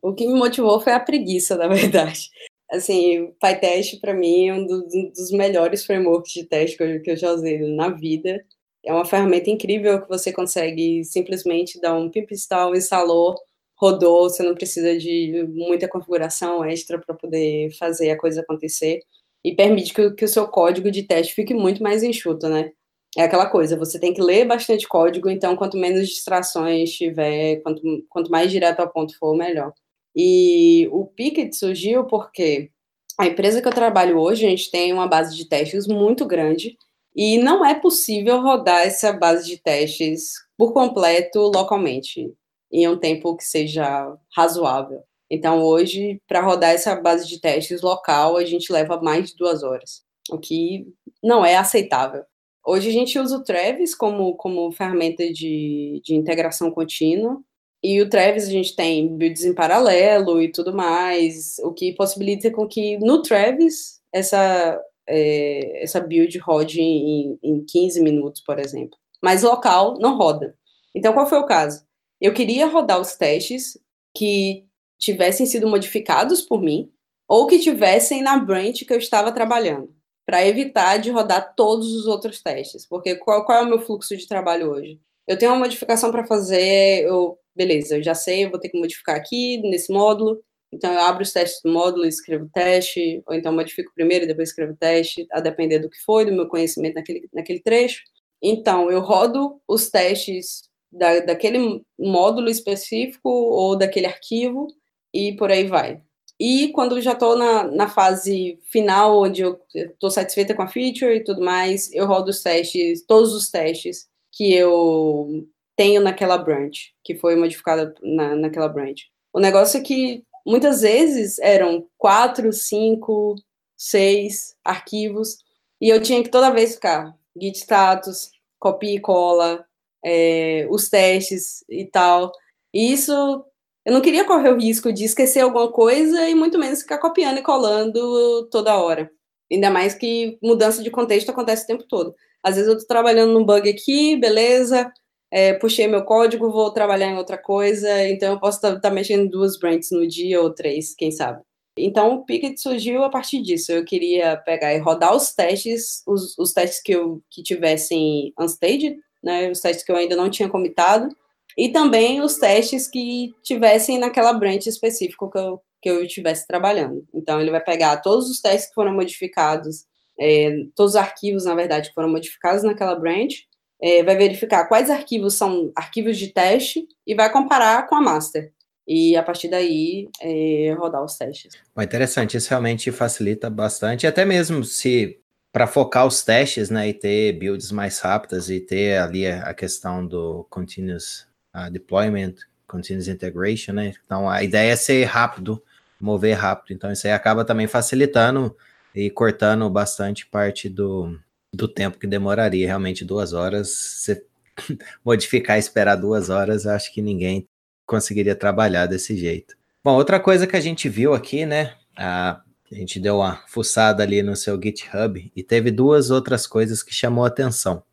O que me motivou foi a preguiça, na verdade. Assim, PyTest para mim é um dos, melhores frameworks de teste que eu, que eu já usei na vida. É uma ferramenta incrível que você consegue simplesmente dar um pip install, instalou, rodou, você não precisa de muita configuração extra para poder fazer a coisa acontecer e permite que, que, o seu código de teste fique muito mais enxuto, né? É aquela coisa, você tem que ler bastante código, então quanto menos distrações tiver, quanto, quanto mais direto ao ponto for, melhor. E o Picket surgiu porque a empresa que eu trabalho hoje, a gente tem uma base de testes muito grande e não é possível rodar essa base de testes por completo localmente em um tempo que seja razoável. Então, hoje, para rodar essa base de testes local, a gente leva mais de duas horas, o que não é aceitável. Hoje a gente usa o Travis como, como ferramenta de, de integração contínua, e o Travis a gente tem builds em paralelo e tudo mais, o que possibilita com que no Travis essa, é, essa build rode em, em 15 minutos, por exemplo. Mas local não roda. Então, qual foi o caso? Eu queria rodar os testes que tivessem sido modificados por mim ou que tivessem na branch que eu estava trabalhando, para evitar de rodar todos os outros testes. Porque qual, qual é o meu fluxo de trabalho hoje? Eu tenho uma modificação para fazer, eu, beleza, eu já sei, eu vou ter que modificar aqui nesse módulo, então eu abro os testes do módulo escrevo o teste, ou então modifico primeiro e depois escrevo o teste, a depender do que foi, do meu conhecimento naquele, naquele trecho. Então, eu rodo os testes da, daquele módulo específico ou daquele arquivo e por aí vai. e quando já estou na, na fase final, onde eu estou satisfeita com a feature e tudo mais, eu rodo os testes, todos os testes que eu tenho naquela branch, que foi modificada na, naquela branch. O negócio é que muitas vezes eram quatro, cinco, seis arquivos, e eu tinha que toda vez ficar git status, copia e cola, é, os testes e tal. E isso, eu não queria correr o risco de esquecer alguma coisa e muito menos ficar copiando e colando toda hora. Ainda mais que mudança de contexto acontece o tempo todo. Às vezes eu estou trabalhando num bug aqui, beleza, é, puxei meu código, vou trabalhar em outra coisa, então eu posso estar tá, tá mexendo duas branches no dia ou três, quem sabe. Então o Picket surgiu a partir disso. Eu queria pegar e rodar os testes, os, os testes que eu que tivessem unstaged, né, os testes que eu ainda não tinha comitado, e também os testes que tivessem naquela branch específica que eu, que eu estivesse trabalhando. Então ele vai pegar todos os testes que foram modificados, é, todos os arquivos, na verdade, que foram modificados naquela branch, é, vai verificar quais arquivos são arquivos de teste e vai comparar com a master. E a partir daí é, rodar os testes. Bom, interessante, isso realmente facilita bastante, até mesmo se para focar os testes, né, e ter builds mais rápidas e ter ali a, questão do continuous uh, deployment, continuous integration, né? Então a ideia é ser rápido, mover rápido. Então isso aí acaba também facilitando e cortando bastante parte do, do tempo que demoraria realmente duas horas. Você modificar e esperar duas horas, acho que ninguém conseguiria trabalhar desse jeito. Bom, outra coisa que a gente viu aqui, né? A, a gente deu uma fuçada ali no seu GitHub e teve duas outras coisas que chamou a atenção.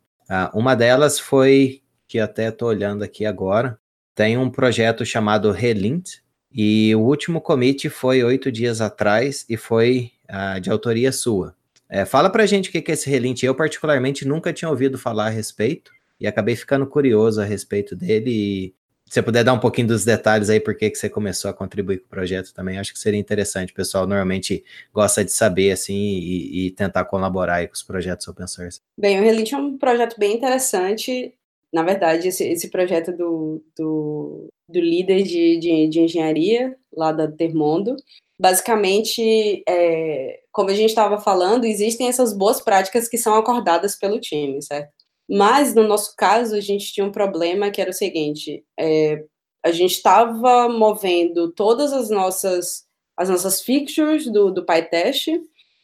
uma delas foi que até estou olhando aqui agora. Tem um projeto chamado Relint e o último commit foi oito dias atrás e foi de autoria sua. É, fala pra gente o que é esse Relint. Eu, particularmente, nunca tinha ouvido falar a respeito e acabei ficando curioso a respeito dele. E se você puder dar um pouquinho dos detalhes aí, por que você começou a contribuir com o projeto também, acho que seria interessante. O pessoal normalmente gosta de saber, assim, e, e tentar colaborar com os projetos open source. Bem, o Relint é um projeto bem interessante. Na verdade, esse, esse projeto do, do, do líder de, de, de engenharia lá da Termondo, basicamente, é, como a gente estava falando, existem essas boas práticas que são acordadas pelo time, certo? Mas, no nosso caso, a gente tinha um problema que era o seguinte, é, a gente estava movendo todas as nossas, as nossas features do, do PyTest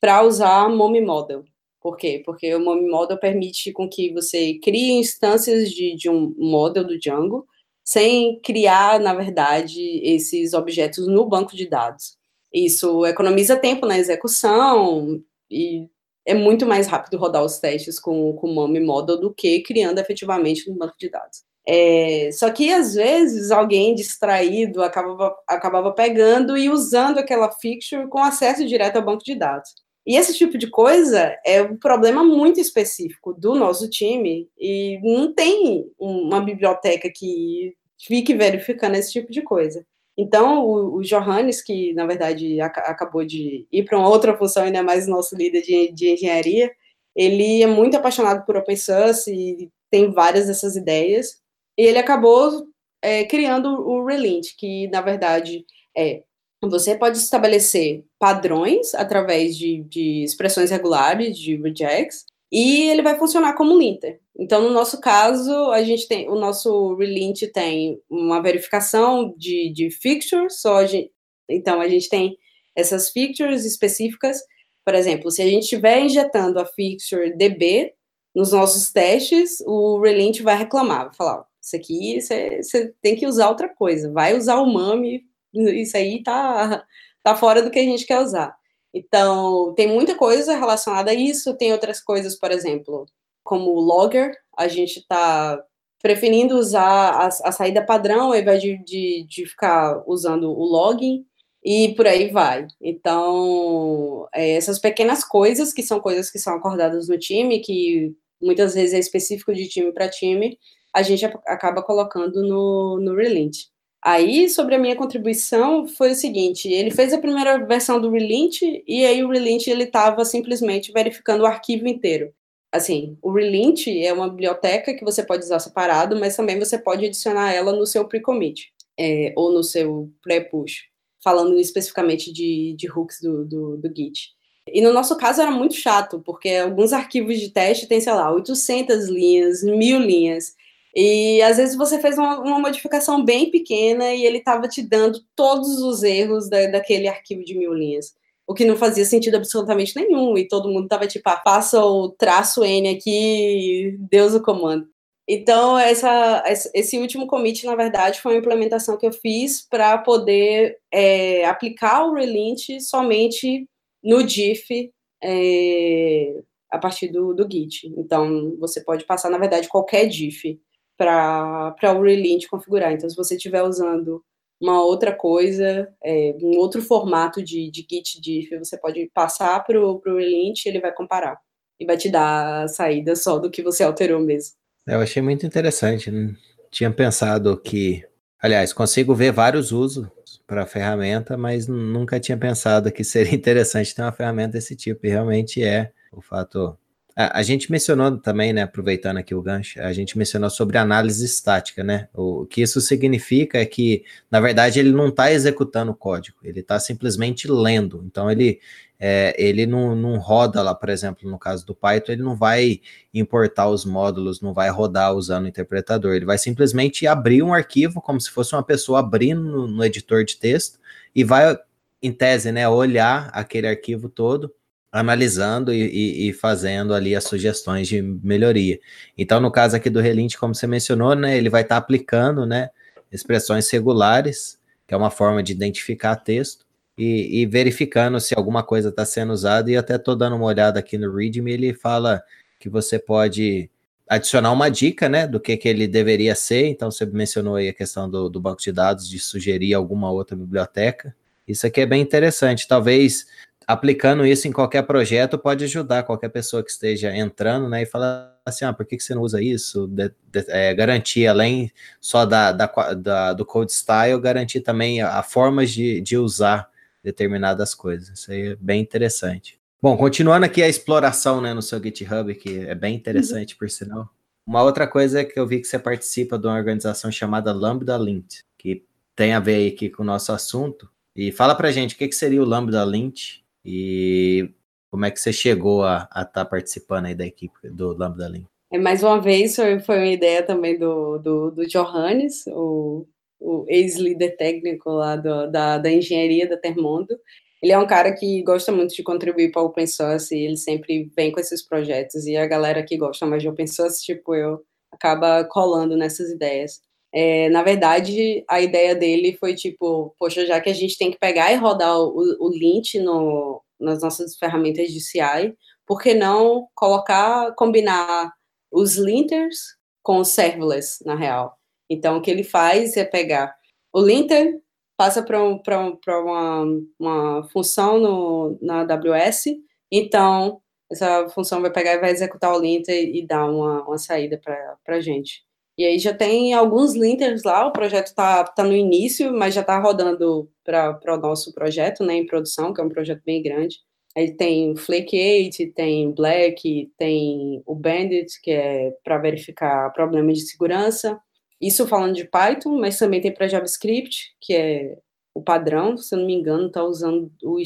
para usar Mommy Model. Por quê? Porque o Mommy Model permite com que você crie instâncias de, de um model do Django sem criar, na verdade, esses objetos no banco de dados. Isso economiza tempo na execução e é muito mais rápido rodar os testes com, o Mommy Model do que criando efetivamente no banco de dados. É, só que às vezes alguém distraído acabava, acabava pegando e usando aquela fixture com acesso direto ao banco de dados. E esse tipo de coisa é um problema muito específico do nosso time e não tem uma biblioteca que fique verificando esse tipo de coisa. Então, o, o Johannes, que na verdade ac acabou de ir para uma outra função, ainda mais nosso líder de, de engenharia, ele é muito apaixonado por open source e tem várias dessas ideias. E ele acabou é, criando o Relint, que na verdade é você pode estabelecer padrões através de, de expressões regulares, de regex, e ele vai funcionar como linter. Então, no nosso caso, a gente tem o nosso relint tem uma verificação de, de fixtures, só a gente, então a gente tem essas fixtures específicas. Por exemplo, se a gente estiver injetando a fixture DB nos nossos testes, o relint vai reclamar, vai falar, isso aqui você, tem que usar outra coisa, vai usar o MAME, isso aí tá, tá fora do que a gente quer usar. Então, tem muita coisa relacionada a isso, tem outras coisas, por exemplo, como o logger, a gente está preferindo usar a, a, saída padrão ao invés de, de, de, ficar usando o login, e por aí vai. Então, é, essas pequenas coisas, que são coisas que são acordadas no time, que muitas vezes é específico de time para time, a gente acaba colocando no, no Relint. Aí, sobre a minha contribuição, foi o seguinte, ele fez a primeira versão do Relint, e aí o Relint, ele estava simplesmente verificando o arquivo inteiro. Assim, o Relint é uma biblioteca que você pode usar separado, mas também você pode adicionar ela no seu pre-commit, é, ou no seu pré-push. falando especificamente de, de hooks do, do, do Git. E no nosso caso era muito chato, porque alguns arquivos de teste têm, sei lá, 800 linhas, mil linhas. E às vezes você fez uma, uma modificação bem pequena e ele estava te dando todos os erros da, daquele arquivo de mil linhas. O que não fazia sentido absolutamente nenhum. E todo mundo estava tipo, ah, passa o traço N aqui, Deus o comando. Então, essa, esse último commit, na verdade, foi uma implementação que eu fiz para poder é, aplicar o relint somente no diff é, a partir do, do Git. Então, você pode passar, na verdade, qualquer diff para o relint configurar. Então, se você estiver usando uma outra coisa, é, um outro formato de, de Git diff, você pode passar para o relint e ele vai comparar. E vai te dar a saída só do que você alterou mesmo. Eu achei muito interessante. Não tinha pensado que. Aliás, consigo ver vários usos para a ferramenta, mas nunca tinha pensado que seria interessante ter uma ferramenta desse tipo. E realmente é o fato. A, a, gente mencionou também, né, aproveitando aqui o gancho, a gente mencionou sobre análise estática, né? O, o que isso significa é que, na verdade, ele não está executando o código, ele está simplesmente lendo. Então, ele, é, ele não, não roda lá, por exemplo, no caso do Python, ele não vai importar os módulos, não vai rodar usando o interpretador, ele vai simplesmente abrir um arquivo como se fosse uma pessoa abrindo no, no editor de texto e vai, em tese, né, olhar aquele arquivo todo, analisando e, e, e, fazendo ali as sugestões de melhoria. Então, no caso aqui do Relint, como você mencionou, né, ele vai estar tá aplicando, né, expressões regulares, que é uma forma de identificar texto, e, e verificando se alguma coisa está sendo usada, e até estou dando uma olhada aqui no README, ele fala que você pode adicionar uma dica, né, do que, que ele deveria ser, então você mencionou aí a questão do, do banco de dados, de sugerir alguma outra biblioteca, isso aqui é bem interessante, talvez aplicando isso em qualquer projeto pode ajudar qualquer pessoa que esteja entrando, né, e falar assim, ah, por que, que você não usa isso? De, de, é, garantir, além só da, da, da, do code style, garantir também a, a formas de, de usar determinadas coisas. Isso aí é bem interessante. Bom, continuando aqui a exploração né, no seu GitHub, que é bem interessante, por sinal. Uma outra coisa é que eu vi que você participa de uma organização chamada Lambda Lint, que tem a ver aqui com o nosso assunto. E fala pra gente o que, que seria o Lambda Lint e como é que você chegou a estar tá participando aí da equipe do Lambda Lint. É, mais uma vez, foi, foi uma ideia também do, do, do Johannes, o o ex-líder técnico lá do, da, da engenharia da Termondo. Ele é um cara que gosta muito de contribuir para o open source e ele sempre vem com esses projetos. E a galera que gosta mais de open source, tipo eu, acaba colando nessas ideias. É, na verdade, a ideia dele foi tipo, poxa, já que a gente tem que pegar e rodar o, o lint no, nas nossas ferramentas de CI, por que não colocar, combinar os linters com os serverless, na real? Então, o que ele faz é pegar o linter, passa para um, uma, uma função no, na AWS, então essa função vai pegar e vai executar o linter e dar uma, uma saída para a gente. E aí já tem alguns linters lá, o projeto está tá no início, mas já está rodando para o nosso projeto, né, em produção, que é um projeto bem grande. Aí tem Flake 8, tem Black, tem o Bandit, que é para verificar problemas de segurança. Isso falando de Python, mas também tem para JavaScript, que é o padrão, se eu não me engano, está usando o,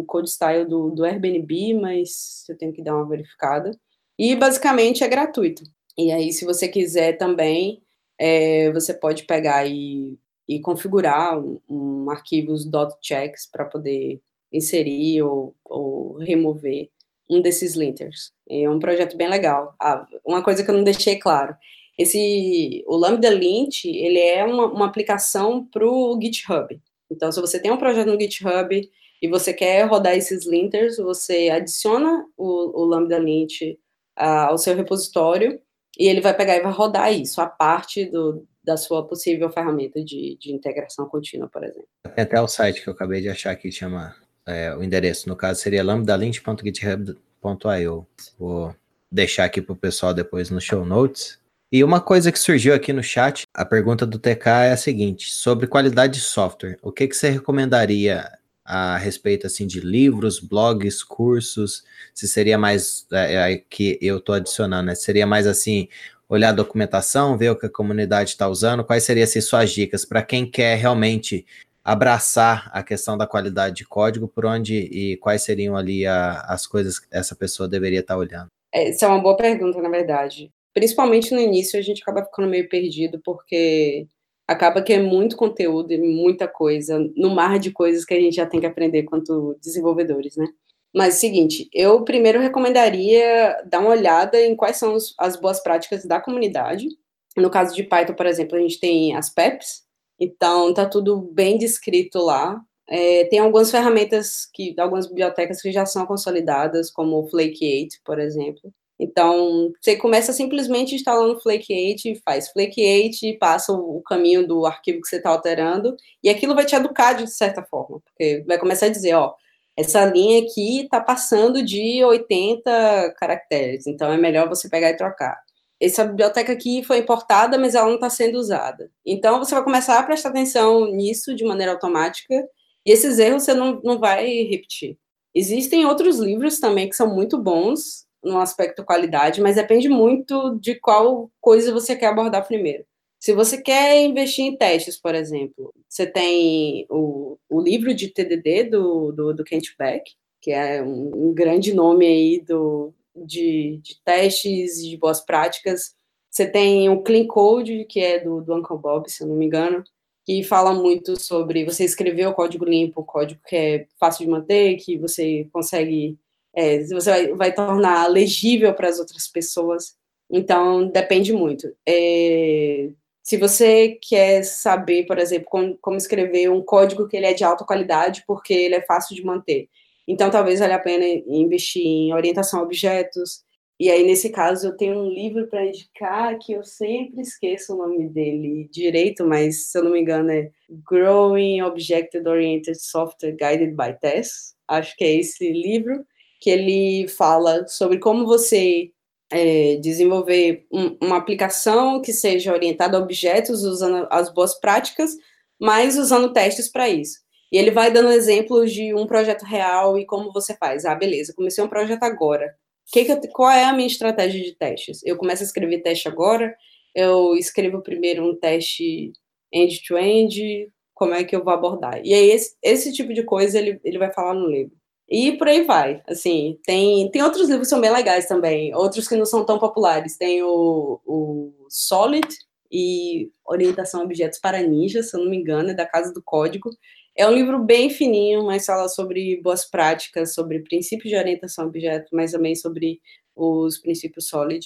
o code style do, do Airbnb, mas eu tenho que dar uma verificada. E basicamente é gratuito. E aí, se você quiser também, é, você pode pegar e, e configurar um, um arquivos .checks para poder inserir ou, ou remover um desses linters. É um projeto bem legal. Ah, uma coisa que eu não deixei claro, esse, o Lambda Lint, ele é uma, uma aplicação para o GitHub. Então, se você tem um projeto no GitHub e você quer rodar esses linters, você adiciona o, o Lambda Lint uh, ao seu repositório e ele vai pegar e vai rodar isso, a parte do, da sua possível ferramenta de, de integração contínua, por exemplo. Tem até o site que eu acabei de achar que chama é, o endereço, no caso seria lambdalint.github.io. Vou deixar aqui para o pessoal depois no show notes. E uma coisa que surgiu aqui no chat, a pergunta do TK é a seguinte: sobre qualidade de software, o que, que você recomendaria a respeito assim de livros, blogs, cursos? Se seria mais é, é, que eu estou adicionando, né? Seria mais assim olhar a documentação, ver o que a comunidade está usando? Quais seriam assim, suas dicas para quem quer realmente abraçar a questão da qualidade de código, por onde e quais seriam ali a, as coisas que essa pessoa deveria estar olhando? Essa é uma boa pergunta, na verdade. Principalmente no início, a gente acaba ficando meio perdido, porque acaba que é muito conteúdo e muita coisa, no mar de coisas que a gente já tem que aprender quanto desenvolvedores, né? Mas é o seguinte, eu primeiro recomendaria dar uma olhada em quais são os, as boas práticas da comunidade. No caso de Python, por exemplo, a gente tem as PEPs, então tá tudo bem descrito lá. É, tem algumas ferramentas que, algumas bibliotecas que já são consolidadas, como o Flake 8, por exemplo. Então, você começa simplesmente instalando Flake 8, faz Flake 8 e passa o caminho do arquivo que você está alterando, e aquilo vai te educar de certa forma, porque vai começar a dizer, ó, essa linha aqui está passando de 80 caracteres, então é melhor você pegar e trocar. Essa biblioteca aqui foi importada, mas ela não está sendo usada. Então, você vai começar a prestar atenção nisso de maneira automática, e esses erros você não, não vai repetir. Existem outros livros também que são muito bons no aspecto qualidade, mas depende muito de qual coisa você quer abordar primeiro. Se você quer investir em testes, por exemplo, você tem o, o livro de TDD do, do, do Kent Beck, que é um, um grande nome aí do, de, de testes e de boas práticas. Você tem o Clean Code, que é do, do Uncle Bob, se eu não me engano, que fala muito sobre você escrever o código limpo, o código que é fácil de manter, que você consegue, é, você vai, vai tornar legível para as outras pessoas. Então, depende muito. É, se você quer saber, por exemplo, como, como, escrever um código que ele é de alta qualidade, porque ele é fácil de manter. Então, talvez valha a pena investir em orientação a objetos. E aí, nesse caso, eu tenho um livro para indicar que eu sempre esqueço o nome dele direito, mas, se eu não me engano, é Growing Object Oriented Software Guided by Tests. Acho que é esse livro, que ele fala sobre como você é, desenvolver um, uma aplicação que seja orientada a objetos, usando as boas práticas, mas usando testes para isso. E ele vai dando exemplos de um projeto real e como você faz. Ah, beleza, comecei um projeto agora. Que que eu, qual é a minha estratégia de testes? Eu começo a escrever teste agora, eu escrevo primeiro um teste end-to-end, -end, como é que eu vou abordar? E aí, esse, esse tipo de coisa ele, ele vai falar no livro. E por aí vai. Assim, tem, tem outros livros que são bem legais também, outros que não são tão populares. Tem o, o Solid e Orientação a Objetos para Ninja, se eu não me engano, é da Casa do Código. É um livro bem fininho, mas fala sobre boas práticas, sobre princípios de orientação a objetos, mas também sobre os princípios Solid.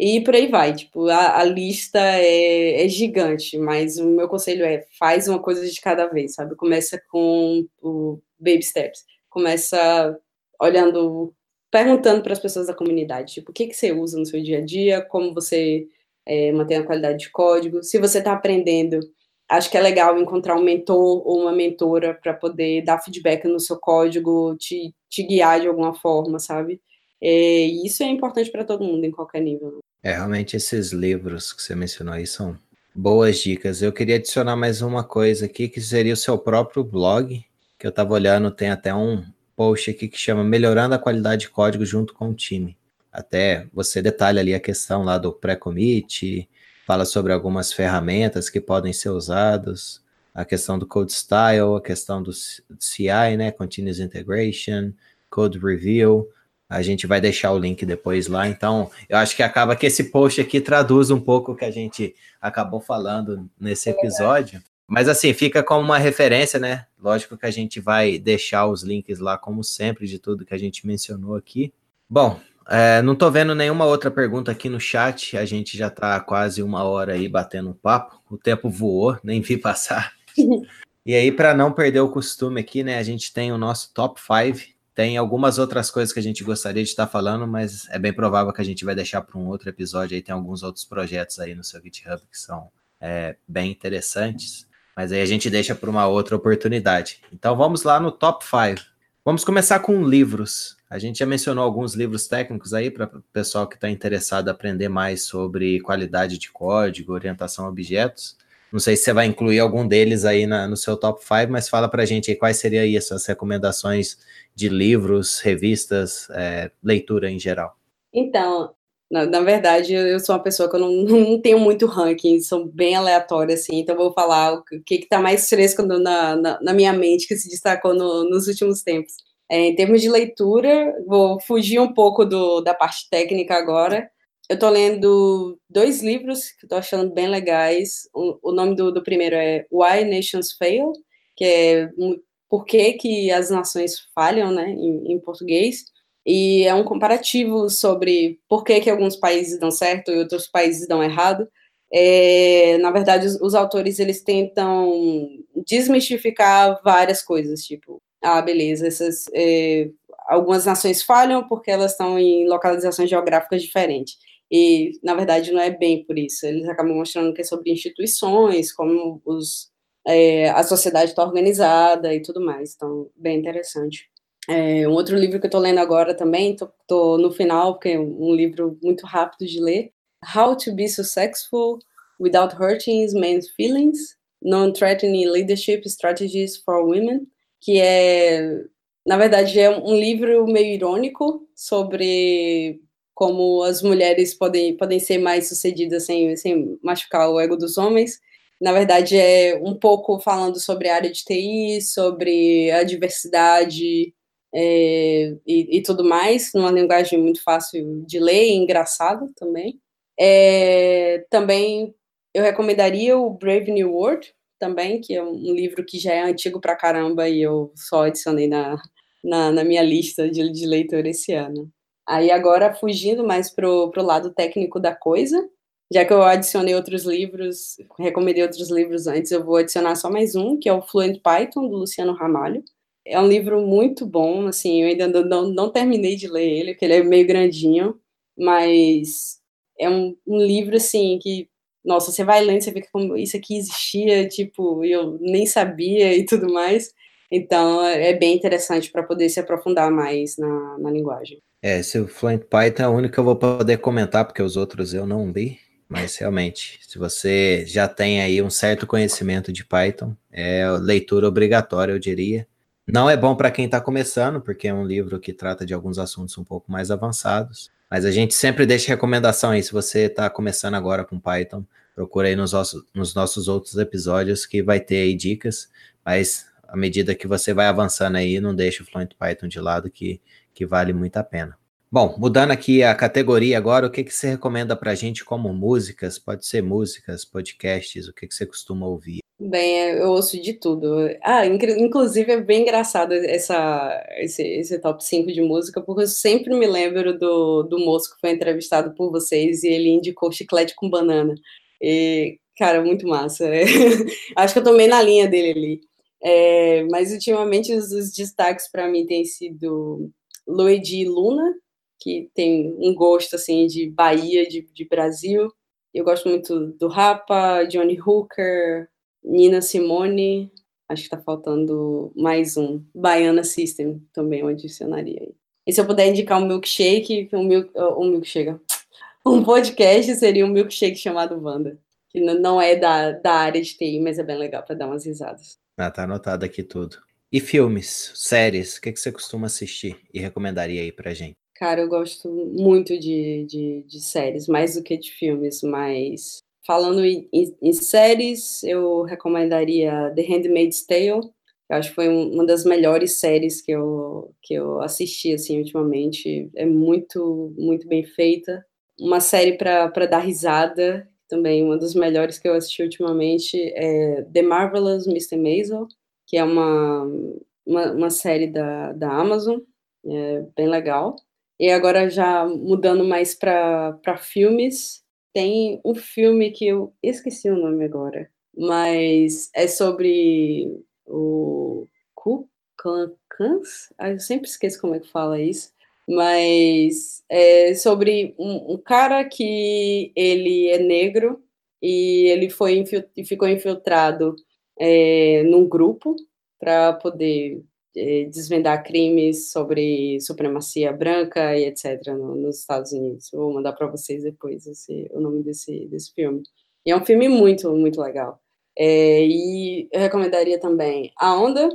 E por aí vai, tipo, a, a lista é, é, gigante, mas o meu conselho é faz uma coisa de cada vez, sabe? Começa com o baby steps começa olhando, perguntando para as pessoas da comunidade, tipo, o que, que você usa no seu dia a dia, como você é, mantém a qualidade de código, se você está aprendendo, acho que é legal encontrar um mentor ou uma mentora para poder dar feedback no seu código, te, te guiar de alguma forma, sabe? É, isso é importante para todo mundo, em qualquer nível. É, realmente esses livros que você mencionou aí são boas dicas. Eu queria adicionar mais uma coisa aqui, que seria o seu próprio blog, que eu estava olhando, tem até um post aqui que chama Melhorando a qualidade de código junto com o time. Até você detalha ali a questão lá do pré-commit, fala sobre algumas ferramentas que podem ser usadas, a questão do code style, a questão do CI, né, Continuous Integration, Code Review. A gente vai deixar o link depois lá. Então, eu acho que acaba que esse post aqui traduz um pouco o que a gente acabou falando nesse episódio. Mas assim, fica como uma referência, né? Lógico que a gente vai deixar os links lá, como sempre, de tudo que a gente mencionou aqui. Bom, é, não tô vendo nenhuma outra pergunta aqui no chat. A gente já tá quase uma hora aí batendo um papo. O tempo voou, nem vi passar. e aí, para não perder o costume aqui, né? A gente tem o nosso top 5. Tem algumas outras coisas que a gente gostaria de estar falando, mas é bem provável que a gente vai deixar para um outro episódio. Aí tem alguns outros projetos aí no seu GitHub que são é, bem interessantes. Mas aí a gente deixa para uma outra oportunidade. Então vamos lá no top 5. Vamos começar com livros. A gente já mencionou alguns livros técnicos aí para o pessoal que está interessado em aprender mais sobre qualidade de código, orientação a objetos. Não sei se você vai incluir algum deles aí na, no seu top 5, mas fala para a gente aí quais seriam aí essas recomendações de livros, revistas, é, leitura em geral. Então, Na, na, verdade, eu sou uma pessoa que eu não, não tenho muito ranking, sou bem aleatória, assim, então vou falar o que está mais fresco na, na, na, minha mente, que se destacou no, nos últimos tempos. É, em termos de leitura, vou fugir um pouco do, da parte técnica agora. Eu estou lendo dois livros que estou achando bem legais. O, o nome do, do, primeiro é Why Nations Fail, que é por que, que as nações falham, né, em, em português. E é um comparativo sobre por que, que alguns países dão certo e outros países dão errado. É, na verdade, os, os, autores eles tentam desmistificar várias coisas, tipo, ah, beleza, essas é, algumas nações falham porque elas estão em localizações geográficas diferentes. E, na verdade, não é bem por isso. Eles acabam mostrando que é sobre instituições, como os, é, a sociedade está organizada e tudo mais. Então, bem interessante. É, um outro livro que eu estou lendo agora também, estou no final, porque é um livro muito rápido de ler. How to be Successful Without Hurting Men's Feelings, Non-Threatening Leadership Strategies for Women, que é, na verdade, é um livro meio irônico sobre como as mulheres podem, podem ser mais sucedidas sem, sem machucar o ego dos homens. Na verdade, é um pouco falando sobre a área de TI, sobre a diversidade é, e, e, tudo mais, numa linguagem muito fácil de ler e engraçado também. É, também eu recomendaria o Brave New World, também, que é um livro que já é antigo pra caramba e eu só adicionei na, na, na minha lista de, de esse ano. Aí agora, fugindo mais pro, pro lado técnico da coisa, já que eu adicionei outros livros, recomendei outros livros antes, eu vou adicionar só mais um, que é o Fluent Python, do Luciano Ramalho. É um livro muito bom, assim, eu ainda não, não terminei de ler ele, porque ele é meio grandinho, mas é um, um livro, assim, que nossa, você vai lendo, você vê como isso aqui existia, tipo, eu nem sabia e tudo mais. Então, é bem interessante para poder se aprofundar mais na, na linguagem. É, esse Fluent Python é o único que eu vou poder comentar, porque os outros eu não li. Mas realmente, se você já tem aí um certo conhecimento de Python, é leitura obrigatória, eu diria. Não é bom para quem está começando, porque é um livro que trata de alguns assuntos um pouco mais avançados. Mas a gente sempre deixa recomendação aí, se você está começando agora com Python, procura aí nos nossos, nos nossos outros episódios que vai ter aí dicas, mas à medida que você vai avançando aí, não deixa o Fluent Python de lado, que, que vale muito a pena. Bom, mudando aqui a categoria agora, o que, que você recomenda para a gente como músicas? Pode ser músicas, podcasts, o que, que você costuma ouvir? Bem, eu ouço de tudo. Ah, inclusive é bem engraçado essa, esse, esse top 5 de música, porque eu sempre me lembro do, do moço que foi entrevistado por vocês e ele indicou chiclete com banana. E, cara, muito massa. Acho que eu tomei na linha dele ali. É, mas ultimamente os, os destaques para mim têm sido Luigi Luna, que tem um gosto assim de Bahia, de, de Brasil. Eu gosto muito do Rapa, Johnny Hooker, Nina Simone, acho que tá faltando mais um. Baiana System também eu adicionaria aí. E se eu puder indicar um milkshake, um, milk, um milkshake, um podcast seria um milkshake chamado Wanda, que não é da, da área de TI, mas é bem legal para dar umas risadas. Ah, tá anotado aqui tudo. E filmes, séries, o que, que você costuma assistir e recomendaria aí pra gente? Cara, eu gosto muito de, de, de séries, mais do que de filmes, mas Falando em, em, séries, eu recomendaria The Handmaid's Tale. Eu acho que foi uma das melhores séries que eu, que eu assisti assim ultimamente. É muito, muito bem feita. Uma série para dar risada, também uma das melhores que eu assisti ultimamente é The Marvelous Mr. Maisel, que é uma, uma, uma série da, da Amazon, é bem legal. E agora já mudando mais para filmes, tem um filme que eu esqueci o nome agora, mas é sobre o Ku Klux ah, Eu sempre esqueço como é que fala isso. Mas é sobre um, um cara que ele é negro e ele foi ficou infiltrado é, num grupo para poder desvendar crimes sobre supremacia branca e etc. No, nos Estados Unidos. Vou mandar para vocês depois esse, o nome desse, desse filme. E é um filme muito, muito legal. É, e eu recomendaria também A Onda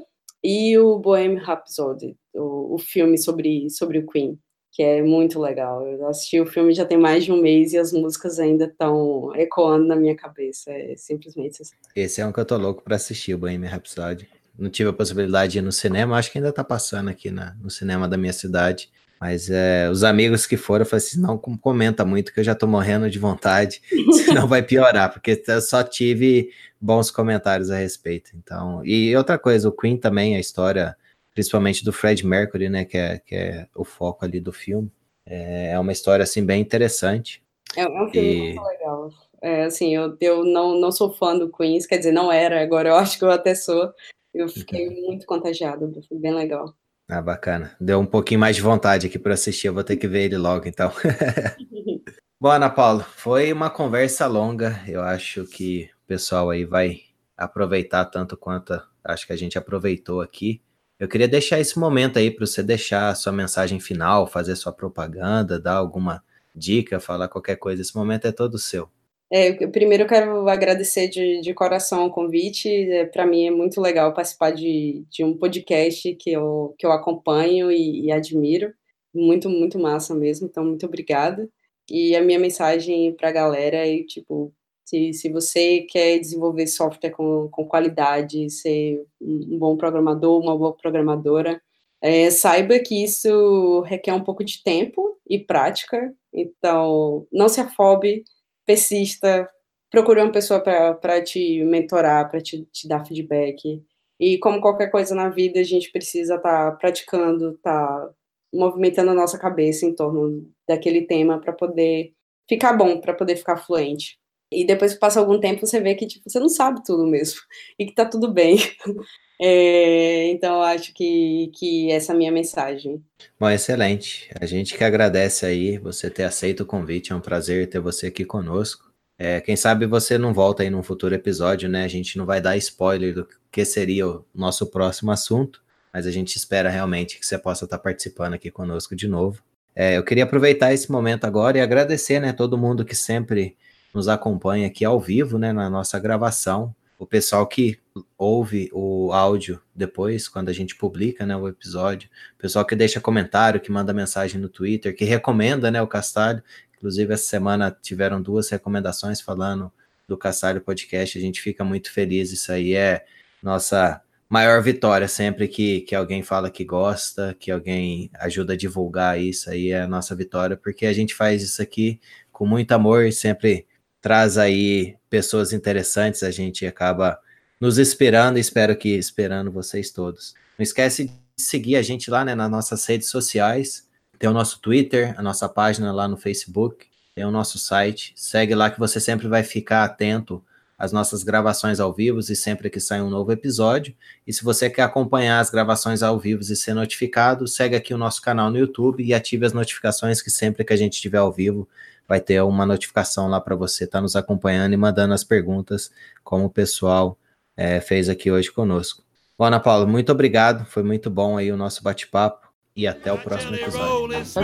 e o Bohemian Rhapsody, o, o filme sobre, sobre o Queen, que é muito legal. Eu assisti o filme já tem mais de um mês e as músicas ainda estão ecoando na minha cabeça. É simplesmente assim. Esse é um que eu tô louco para assistir, o Bohemian Rhapsody. Não tive a possibilidade de ir no cinema, acho que ainda tá passando aqui na, no cinema da minha cidade. Mas é, os amigos que foram, eu falei assim, não comenta muito que eu já tô morrendo de vontade, senão vai piorar, porque eu só tive bons comentários a respeito. Então, e outra coisa, o Queen também, a história, principalmente do Fred Mercury, né, que é, que é o foco ali do filme, é, é uma história, assim, bem interessante. É, é um filme e... muito legal. É, assim, eu, eu não, não sou fã do Queen, quer dizer, não era, agora eu acho que eu até sou. Eu fiquei uhum. muito contagiada, foi bem legal. Ah, bacana. Deu um pouquinho mais de vontade aqui para assistir. Eu vou ter que ver ele logo, então. Bom, Ana Paula, foi uma conversa longa. Eu acho que o pessoal aí vai aproveitar tanto quanto acho que a gente aproveitou aqui. Eu queria deixar esse momento aí para você deixar a sua mensagem final, fazer sua propaganda, dar alguma dica, falar qualquer coisa. Esse momento é todo seu. É, primeiro eu quero agradecer de, de coração o convite. É, Para mim é muito legal participar de, de um podcast que eu, que eu acompanho e, e, admiro. Muito, muito massa mesmo. Então, muito obrigada. E a minha mensagem para a galera é, tipo, se, se você quer desenvolver software com, com qualidade, ser um bom programador, uma boa programadora, é, saiba que isso requer um pouco de tempo e prática. Então, não se afobe persista, procure uma pessoa para te mentorar, para te, te, dar feedback. E como qualquer coisa na vida, a gente precisa estar tá praticando, estar tá movimentando a nossa cabeça em torno daquele tema para poder ficar bom, para poder ficar fluente. E depois que passa algum tempo, você vê que tipo, você não sabe tudo mesmo e que tá tudo bem. É, então, acho que, que essa é a minha mensagem. Bom, excelente. A gente que agradece aí você ter aceito o convite. É um prazer ter você aqui conosco. É, quem sabe você não volta aí num futuro episódio, né? A gente não vai dar spoiler do que seria o nosso próximo assunto, mas a gente espera realmente que você possa estar participando aqui conosco de novo. É, eu queria aproveitar esse momento agora e agradecer, né, todo mundo que sempre nos acompanha aqui ao vivo, né, na nossa gravação o pessoal que ouve o áudio depois, quando a gente publica né, o episódio, o pessoal que deixa comentário, que manda mensagem no Twitter, que recomenda né, o Castalho. Inclusive, essa semana tiveram duas recomendações falando do Castalho Podcast. A gente fica muito feliz. Isso aí é nossa maior vitória sempre que, que alguém fala que gosta, que alguém ajuda a divulgar isso aí é a nossa vitória, porque a gente faz isso aqui com muito amor e sempre traz aí pessoas interessantes, a gente acaba nos esperando espero que esperando vocês todos. Não esquece de seguir a gente lá né, nas nossas redes sociais, tem o nosso Twitter, a nossa página lá no Facebook, tem o nosso site, segue lá que você sempre vai ficar atento às nossas gravações ao vivo e sempre que sai um novo episódio. E se você quer acompanhar as gravações ao vivo e ser notificado, segue aqui o nosso canal no YouTube e ative as notificações que sempre que a gente estiver ao vivo, vai ter uma notificação lá para você estar tá nos acompanhando e mandando as perguntas, como o pessoal é, fez aqui hoje conosco. Bom, Ana Paula, muito obrigado, foi muito bom aí o nosso bate-papo e até o próximo episódio. Tchau,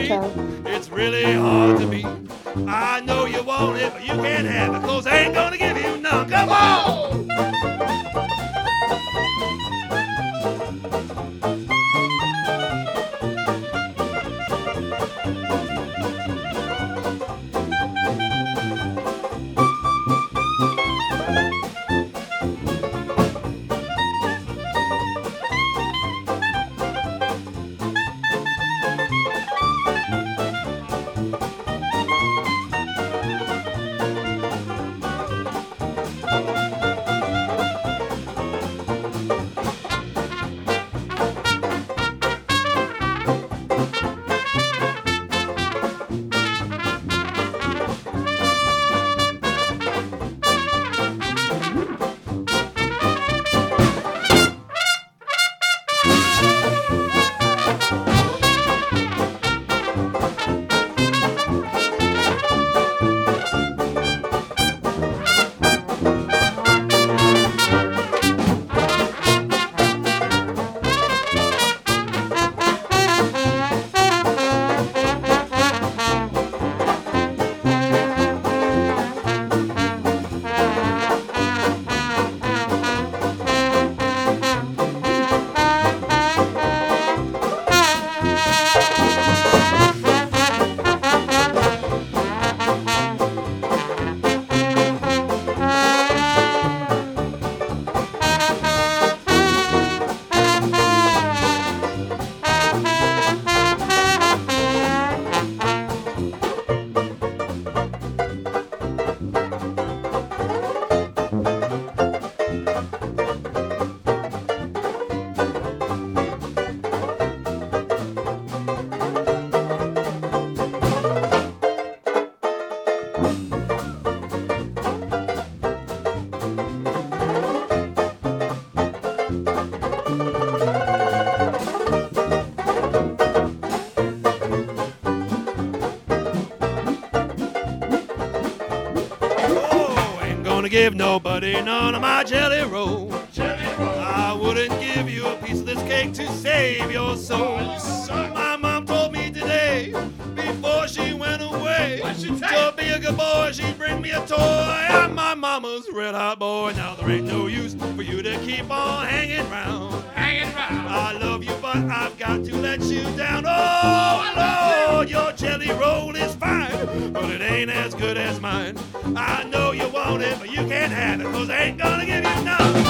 tchau. Give you none. Come on! give nobody none of my jelly roll. I wouldn't give you a piece of this cake to save your soul. Oh, my mom told me today, before she went away, to be a good boy, she'd bring me a toy. I'm my mama's red hot boy. Now there ain't no use for you to keep on hanging round. Hanging round. I love you, but I've got to let you down. Oh, Lord, your jelly roll is fine, but it ain't as good as mine. I know cause they ain't gonna give you none.